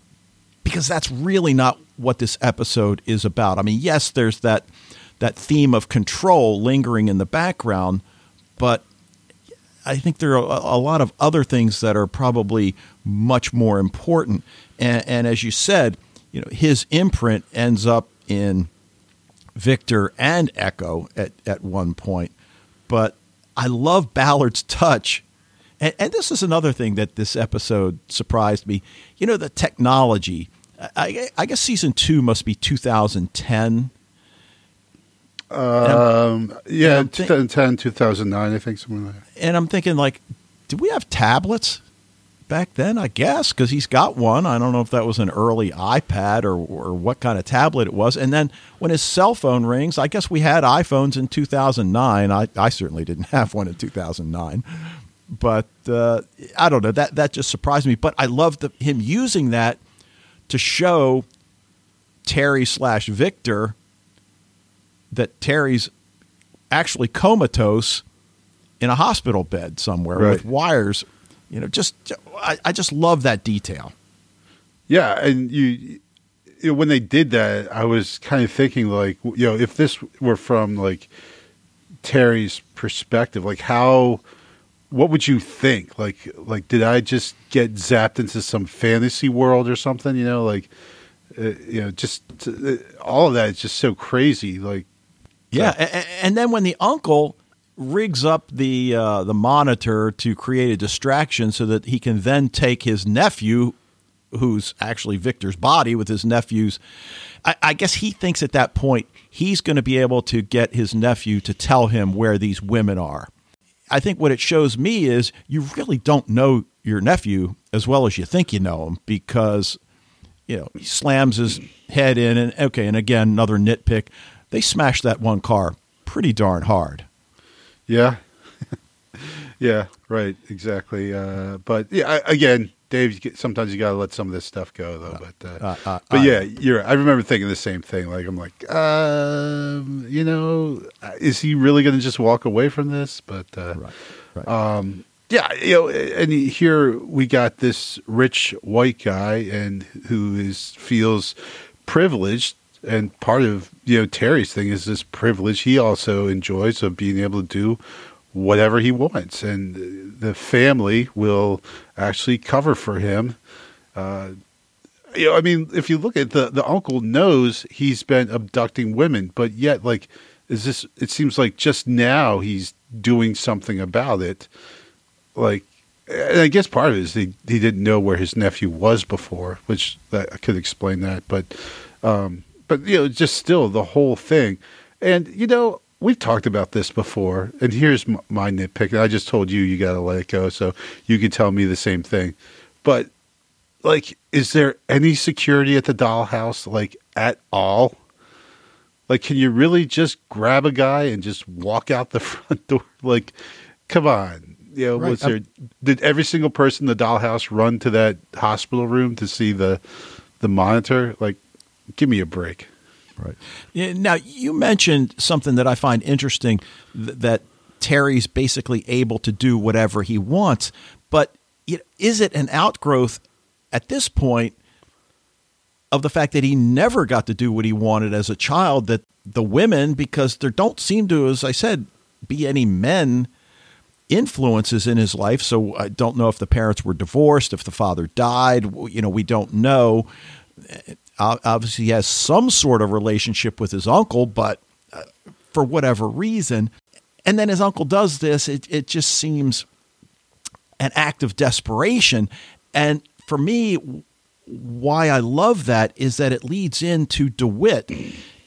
because that's really not what this episode is about. I mean, yes, there's that that theme of control lingering in the background, but I think there are a, lot of other things that are probably much more important. And, and as you said, you know, his imprint ends up in Victor and Echo at, at one point. But I love Ballard's touch. And, and this is another thing that this episode surprised me. You know, the technology. I, I guess season two must be 2010. Um, yeah, Yeah, think- 2010, 2009, I think, something like that. and I'm thinking like, did we have tablets back then? I guess because he's got one. I don't know if that was an early iPad or or what kind of tablet it was. And then when his cell phone rings, I guess we had iPhones in 2009. I I certainly didn't have one in 2009. But uh, I don't know that that just surprised me. But I love the, him using that to show Terry slash Victor that Terry's actually comatose in a hospital bed somewhere Right. with wires. You know, just I, I just love that detail. Yeah, and you, you know, when they did that, I was kind of thinking like, you know, if this were from like Terry's perspective, like how, what would you think? Like, like did I just get zapped into some fantasy world or something? You know, like, uh, you know, just uh, all of that is just so crazy. Like, Yeah, a- a- and then when the uncle rigs up the uh, the monitor to create a distraction so that he can then take his nephew, who's actually Victor's body, with his nephew's. I, I guess he thinks at that point he's going to be able to get his nephew to tell him where these women are. I think what it shows me is you really don't know your nephew as well as you think you know him because you know, he slams his head in, and okay, and again, another nitpick. They smashed that one car pretty darn hard. Yeah. yeah, right, exactly. Uh, but yeah, I, again, Dave, you get, sometimes you got to let some of this stuff go, though. But uh, Uh, uh, but yeah, you're. I remember thinking the same thing. Like I'm like, um, you know, is he really going to just walk away from this? But uh, Right. Right. um, yeah, you know, and here we got this rich white guy, and who is feels privileged, and part of you know Terry's thing is this privilege he also enjoys of being able to do whatever he wants, and the family will actually cover for him. Uh, you know, I mean, if you look at the the uncle knows he's been abducting women, but yet, like, is this? It seems like just now he's doing something about it. Like, and I guess part of it is he he didn't know where his nephew was before, which that I could explain that. But, um, but you know, just still the whole thing, and you know. We've talked about this before, and here's my nitpick. I just told you you got to let it go, so you can tell me the same thing. But like is there any security at the dollhouse like at all like can you really just grab a guy and just walk out the front door like come on you know Right, was there um did every single person in the dollhouse run to that hospital room to see the the monitor like give me a break Right. Now, you mentioned something that I find interesting th- that Terry's basically able to do whatever he wants, but you is it an outgrowth at this point of the fact that he never got to do what he wanted as a child? That the women, because there don't seem to, as I said, be any men influences in his life. So I don't know if the parents were divorced, if the father died. You know, we don't know. Obviously, he has some sort of relationship with his uncle, but uh, for whatever reason, and then his uncle does this. It it just seems an act of desperation, and for me, why I love that is that it leads into DeWitt.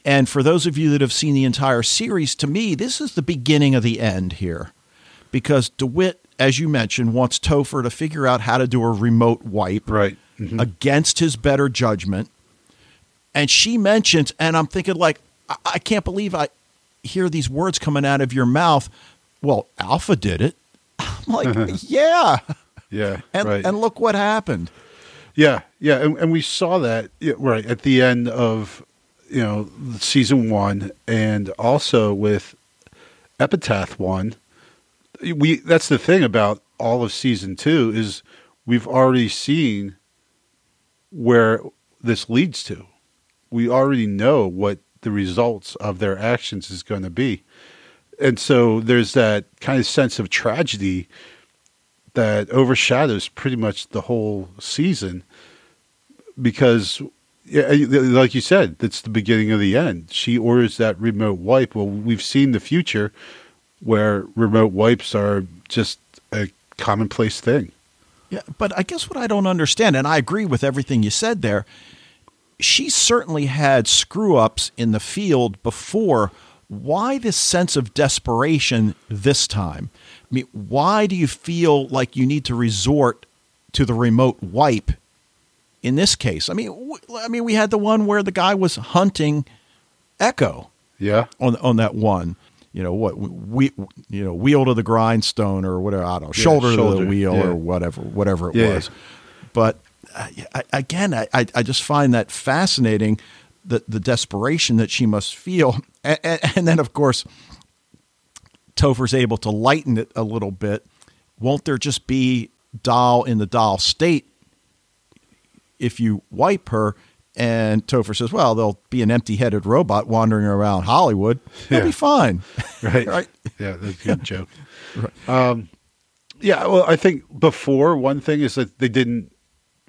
And for those of you that have seen the entire series, to me, this is the beginning of the end here. Because DeWitt, as you mentioned, wants Topher to figure out how to do a remote wipe right Mhm. against his better judgment. And she mentions, and I'm thinking, like, I, I can't believe I hear these words coming out of your mouth. Well, Alpha did it. I'm like, yeah. yeah And, right and look what happened. Yeah, yeah, and, and we saw that yeah, right at the end of you know season one, and also with Epitaph one. We that's the thing about all of season two is we've already seen where this leads to. We already know what the results of their actions is going to be, and so there's that kind of sense of tragedy that overshadows pretty much the whole season because like you said that's the beginning of the end. She orders that remote wipe. Well we've seen the future where remote wipes are just a commonplace thing. Yeah, but I guess what I don't understand, and I agree with everything you said there, she certainly had screw ups in the field before. Why this sense of desperation this time? I mean, why do you feel like you need to resort to the remote wipe in this case? I mean, w- I mean, we had the one where the guy was hunting Echo yeah on on that one. You know what we you know wheel to the grindstone or whatever I don't know Yeah, shoulder, to the wheel yeah. or whatever whatever it Yeah. was. But I, again, I I just find that fascinating the the desperation that she must feel, and, and, and then of course Topher's able to lighten it a little bit. Won't there just be doll in the doll state if you wipe her? And Topher says, "Well, there'll be an empty-headed robot wandering around Hollywood. He'll Yeah. be fine." right Right. yeah that's a good joke um yeah well i think before one thing is that they didn't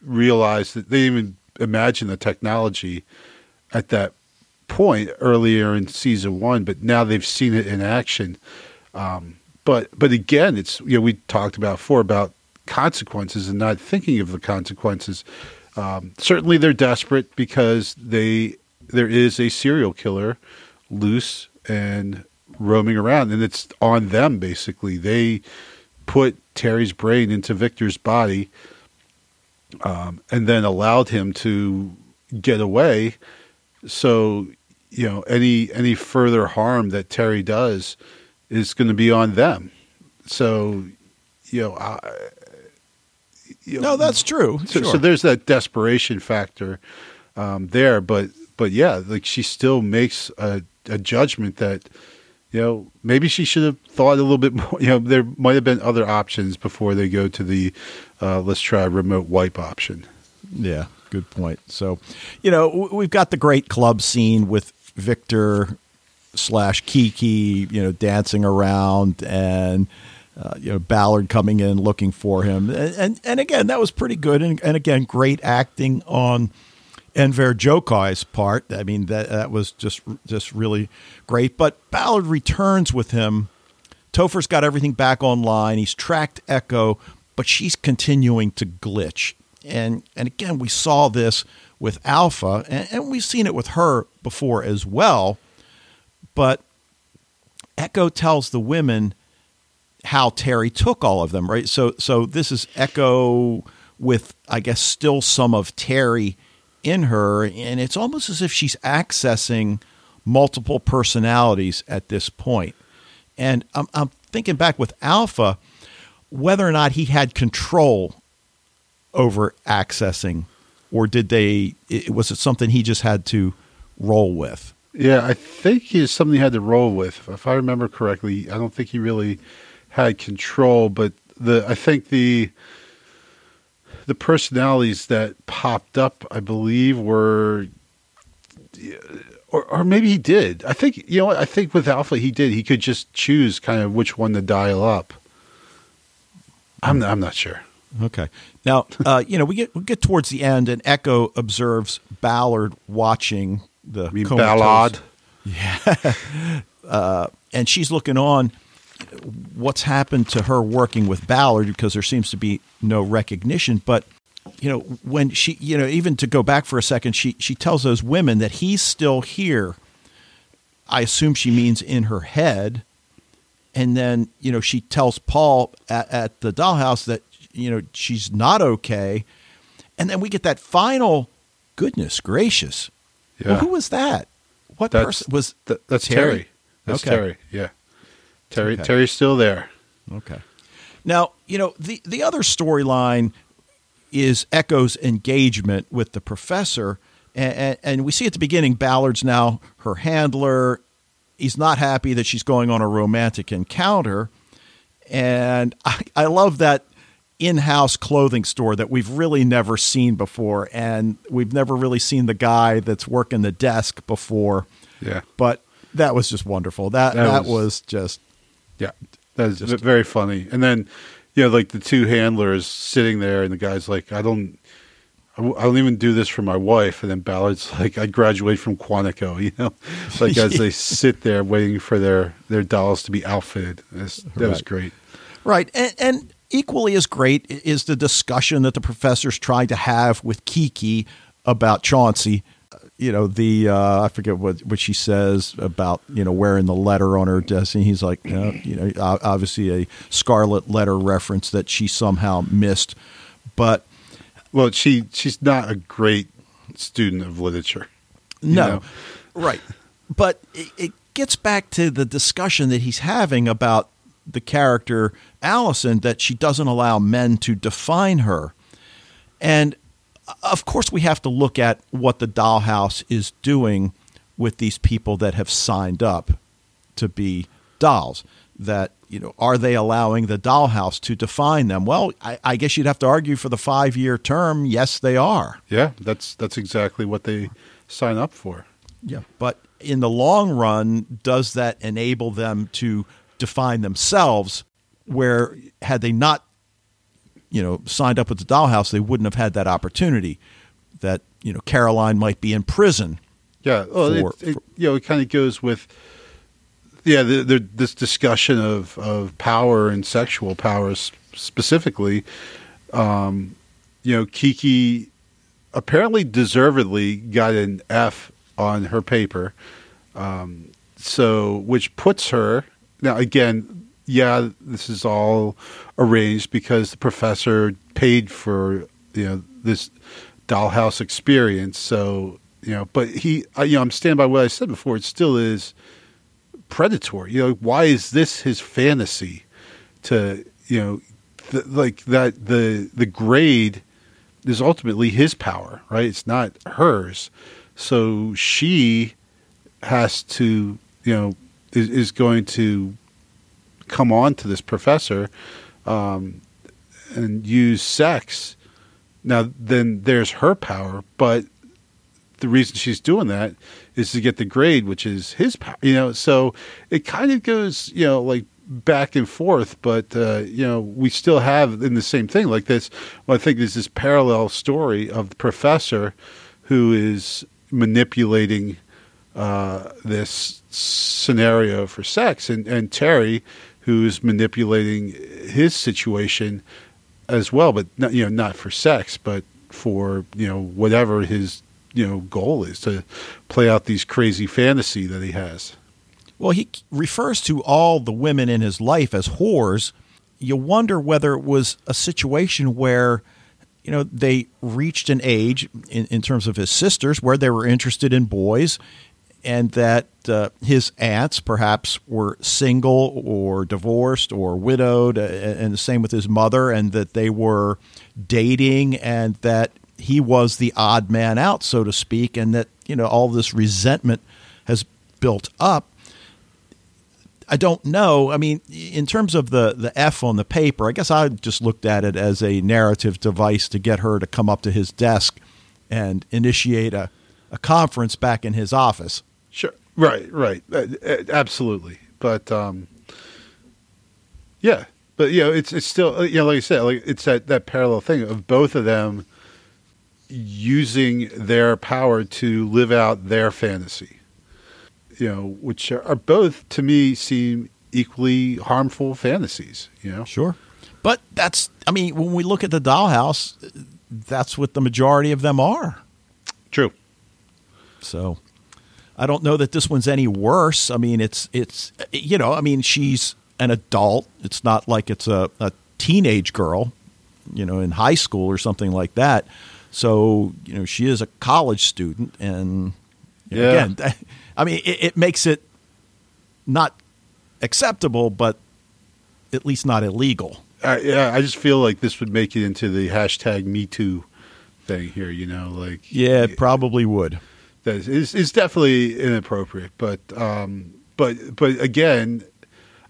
realize that they even imagine the technology at that point earlier in season one but now they've seen it in action. Um but but again it's you know we talked about before about consequences and not thinking of the consequences. Um, certainly they're desperate because they there is a serial killer loose and roaming around and it's on them basically. They put terry's brain into victor's body um, and then allowed him to get away so you know any any further harm that terry does is going to be on them so you know I, you No, that's true. so, sure. so there's that desperation factor um, there, but but yeah, like she still makes a, a judgment that you know maybe she should have thought a little bit more. You know, there might have been other options before they go to the uh, let's try a remote wipe option. Yeah, good point. So, you know, we've got the great club scene with Victor slash Kiki, you know, dancing around and. Uh, you know Ballard coming in looking for him, and and, and again that was pretty good, and, and again great acting on Enver Gjokaj's part. I mean that that was just just really great. But Ballard returns with him. Topher's got everything back online. He's tracked Echo, but she's continuing to glitch. And and again, we saw this with Alpha, and, and we've seen it with her before as well. But Echo tells the women how Terry took all of them, right? So so this is Echo with I guess still some of Terry in her and it's almost as if she's accessing multiple personalities at this point. And I'm I'm thinking back with Alpha whether or not he had control over accessing or did they it, was it something he just had to roll with? Yeah, I think he it's something he had to roll with. If I remember correctly, I don't think he really had control, but the I think the the personalities that popped up, I believe, were or or maybe he did. I think you know I think with Alpha he did. He could just choose kind of which one to dial up. I'm I'm not sure. Okay. Now, uh, you know, we get we get towards the end, and Echo observes Ballard watching the I mean comatose- Ballard. uh, and she's looking on. What's happened to her working with Ballard because there seems to be no recognition. But you know, when she, you know, even to go back for a second, she she tells those women that he's still here. I assume she means in her head, and then you know she tells Paul at, at the dollhouse that you know she's not okay, and then we get that final. Goodness gracious! Yeah. Well, who was that? What That's- person was Th- that's Terry? Terry. That's Okay. Terry. Yeah. Terry Okay. Terry's still there. Okay. Now, you know, the, the other storyline is Echo's engagement with the professor. And, and, and we see at the beginning, Ballard's now her handler. He's not happy that she's going on a romantic encounter. And I, I love that in house clothing store that we've really never seen before. And we've never really seen the guy that's working the desk before. Yeah. But that was just wonderful. That, that, That was, was- just Yeah, that's Just- very funny. And then, you know, like the two handlers sitting there, and the guy's like, "I don't, I w- I don't even do this for my wife." And then Ballard's like, "I graduate from Quantico," you know, like as they sit there waiting for their their dolls to be outfitted. That's, that was great. Right. And, and equally as great is the discussion that the professor's trying to have with Kiki about Chaucer. Uh, You know, the, uh, I forget what, what she says about, you know, wearing the letter on her desk. And he's like, you know, you know, obviously a scarlet letter reference that she somehow missed. But Well, she she's not a great student of literature. No, know? right. But it, it gets back to the discussion that he's having about the character Allison that she doesn't allow men to define her. And uh, of course, we have to look at what the dollhouse is doing with these people that have signed up to be dolls. That, you know, are they allowing the dollhouse to define them? Well, I, I guess you'd have to argue for the five year term. Yes, they are. Yeah, that's that's exactly what they sign up for. Yeah. But in the long run, does that enable them to define themselves where had they not, you know, signed up with the dollhouse, they wouldn't have had that opportunity that, you know, Caroline might be in prison. Yeah, well, For- it, it, you know, it kind of goes with, yeah, the, the, this discussion of, of power and sexual power specifically. Um, you know, Kiki apparently deservedly got an F on her paper, um, so which puts her now again. Yeah, this is all arranged because the professor paid for you know this dollhouse experience. So you know, but he, you know, I'm standing by what I said before. It still is predatory. You know, why is this his fantasy to you know the, like that the the grade is ultimately his power, right? It's not hers. So she has to, you know, is, is going to come on to this professor um, and use sex. Now, then there's her power, but the reason she's doing that is to get the grade, which is his power. You know, so it kind of goes, you know, like back and forth, but uh, you know, we still have in the same thing like this. Well, I think there's this parallel story of the professor who is manipulating uh, this scenario for sex, and and Terry who's manipulating his situation as well, but not, you know, not for sex, but for you know whatever his you know goal is to play out these crazy fantasy that he has. Well, he refers to all the women in his life as whores. You wonder whether it was a situation where, you know, they reached an age in, in terms of his sisters where they were interested in boys, and that uh, his aunts perhaps were single or divorced or widowed, and the same with his mother, and that they were dating, and that he was the odd man out, so to speak, and that you know all this resentment has built up. I don't know. I mean, in terms of the the F on the paper, I guess I just looked at it as a narrative device to get her to come up to his desk and initiate a, a conference back in his office. Sure. Right. Right. Uh, uh, absolutely. But um, yeah. But you know, it's it's still uh, you know, like I said, like it's that that parallel thing of both of them using their power to live out their fantasy you know, which are both to me seem equally harmful fantasies. You know, sure, but that's I mean, when we look at the dollhouse, that's what the majority of them are. True. So, I don't know that this one's any worse. I mean, it's it's you know, I mean, she's an adult. It's not like it's a, a teenage girl, you know, in high school or something like that. So, you know, she is a college student, and yeah. again, I mean, it, it makes it not acceptable, but at least not illegal. Uh, yeah, I just feel like this would make it into the hashtag Me Too thing here. You know, like yeah, it probably would. That is, it's definitely inappropriate, but um, but but again,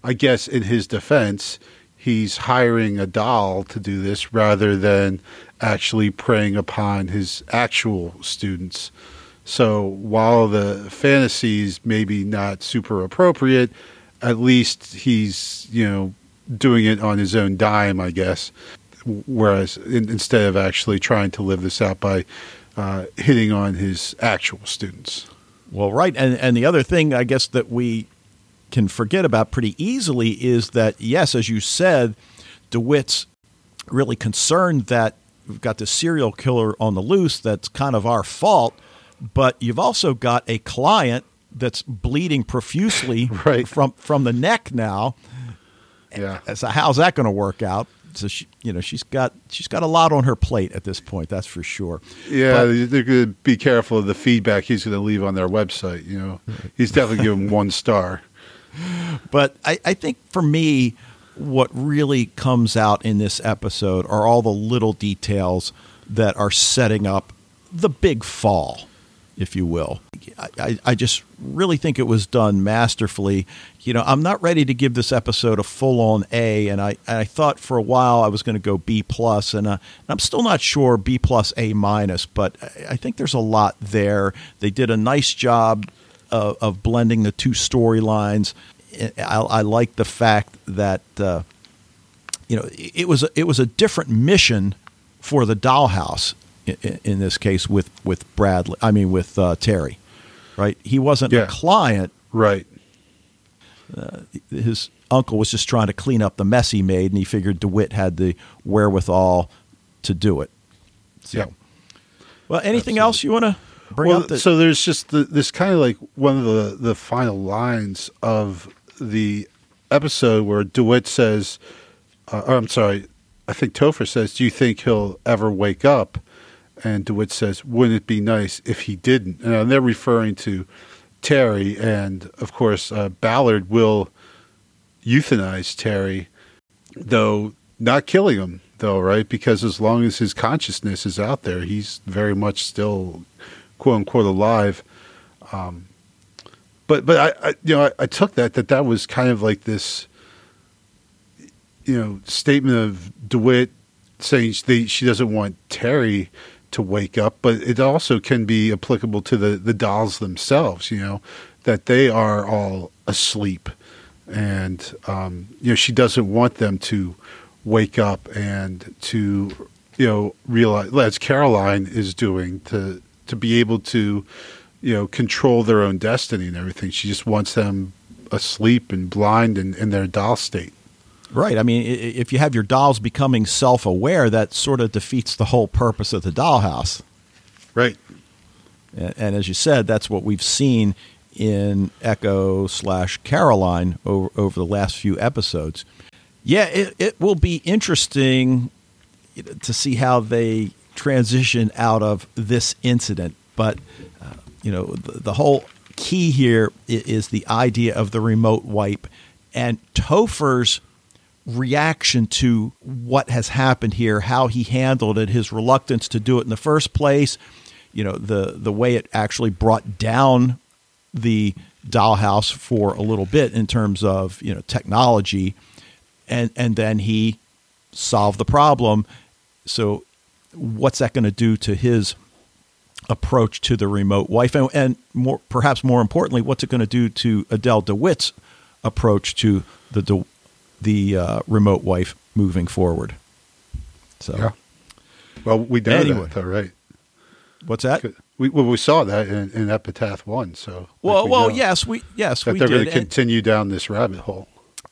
I guess in his defense, he's hiring a doll to do this rather than actually preying upon his actual students. So while the fantasies maybe not super appropriate, at least he's you know doing it on his own dime, I guess. Whereas in, instead of actually trying to live this out by uh, hitting on his actual students. Well, right, and and the other thing I guess that we can forget about pretty easily is that yes, as you said, DeWitt's really concerned that we've got this serial killer on the loose. That's kind of our fault but you've also got a client that's bleeding profusely right. from from the neck now. Yeah. So how's that going to work out? So she, you know, she's got she's got a lot on her plate at this point. That's for sure. Yeah, but, they're going to be careful of the feedback he's going to leave on their website. You know, he's definitely giving one star. But I, I think for me, what really comes out in this episode are all the little details that are setting up the big fall if you will. I, I just really think it was done masterfully. You know, I'm not ready to give this episode a full on A, and I, I thought for a while I was going to go B plus, and uh, I'm still not sure B plus A minus, but I think there's a lot there. They did a nice job of, of blending the two storylines. I, I like the fact that uh, you know it was a, it was a different mission for the dollhouse in, in this case with with Bradley. I mean with uh, Terry, right? He wasn't yeah. a client, right? Uh, his uncle was just trying to clean up the mess he made, and he figured DeWitt had the wherewithal to do it. So, yeah. Well, anything Absolutely. else you want to bring well, up? That- so there's just the, this kind of like one of the the final lines of the episode where DeWitt says, uh, or I'm sorry, I think Topher says, "Do you think he'll ever wake up?" And DeWitt says, wouldn't it be nice if he didn't? And they're referring to Terry. And of course, uh, Ballard will euthanize Terry, though not killing him though, right? Because as long as his consciousness is out there, he's very much still quote unquote alive. Um, but but I, I you know I, I, took that that that was kind of like this you know statement of DeWitt saying she, doesn't want Terry to wake up, but it also can be applicable to the the dolls themselves. You know that they are all asleep, and um, you know she doesn't want them to wake up and to you know realize as Caroline is doing to to be able to you know control their own destiny and everything. She just wants them asleep and blind and in their doll state. Right. I mean, if you have your dolls becoming self aware, that sort of defeats the whole purpose of the dollhouse. Right. And, and as you said, that's what we've seen in Echo slash Caroline over, over the last few episodes. Yeah, it, it will be interesting to see how they transition out of this incident. But, uh, you know, the, the whole key here is the idea of the remote wipe and Topher's reaction to what has happened here, how he handled it, his reluctance to do it in the first place, you know, the the way it actually brought down the dollhouse for a little bit in terms of, you know, technology and and then he solved the problem. So what's that going to do to his approach to the remote wipe and, and more perhaps more importantly what's it going to do to Adele DeWitt's approach to the the uh, remote wipe moving forward. So, yeah. Well, we know anyway. that, though, right? What's that? We well, we saw that in, in Epitaph One. So, well, we well, yes, we yes that we they're going to continue down this rabbit hole.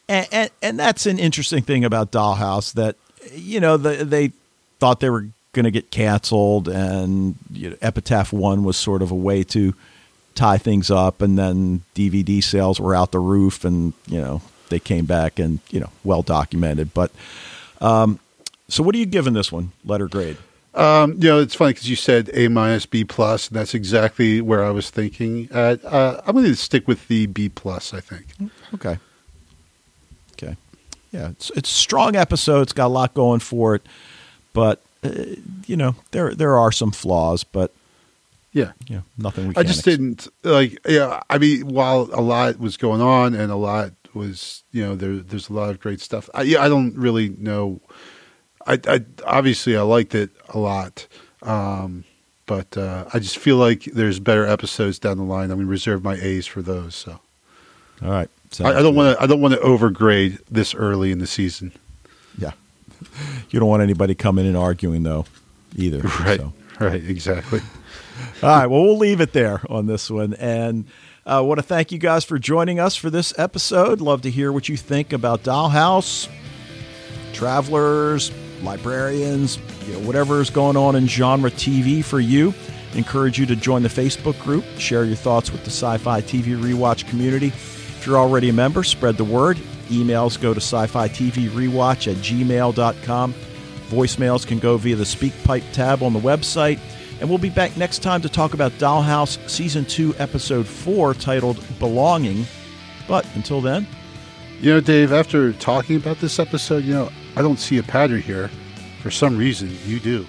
And, and, and that's an interesting thing about Dollhouse that you know the, they thought they were going to get canceled, and you know, Epitaph One was sort of a way to tie things up, and then DVD sales were out the roof, and you know they came back and you know well documented. But um, so, what are you giving this one? Letter grade? Um, you know, it's funny because you said A minus B plus, and that's exactly where I was thinking. Uh, uh, I'm going to stick with the B plus. I think. Okay. Okay. Yeah, it's it's strong episode. It's got a lot going for it, but uh, you know there there are some flaws, but yeah, yeah, nothing. We I just didn't like. Yeah, I mean, while a lot was going on and a lot was you know there there's a lot of great stuff. I, yeah, I don't really know. I, I obviously I liked it a lot, um, but uh, I just feel like there's better episodes down the line. I'm going to reserve my A's for those. So, all right. I, I don't want to. I don't want to overgrade this early in the season. Yeah, you don't want anybody coming in arguing though, either. Right. So. Right. Exactly. All right. Well, we'll leave it there on this one, and I uh, want to thank you guys for joining us for this episode. Love to hear what you think about Dollhouse, travelers, librarians, you know, whatever is going on in genre TV for you. Encourage you to join the Facebook group, share your thoughts with the Sci Fi TV Rewatch community. If you're already a member, spread the word. Emails go to sci fi TV rewatch at gmail.com. Voicemails can go via the SpeakPipe tab on the website. And we'll be back next time to talk about Dollhouse Season 2, Episode 4, titled Belonging. But until then. You know, Dave, after talking about this episode, you know, I don't see a pattern here. For some reason, you do.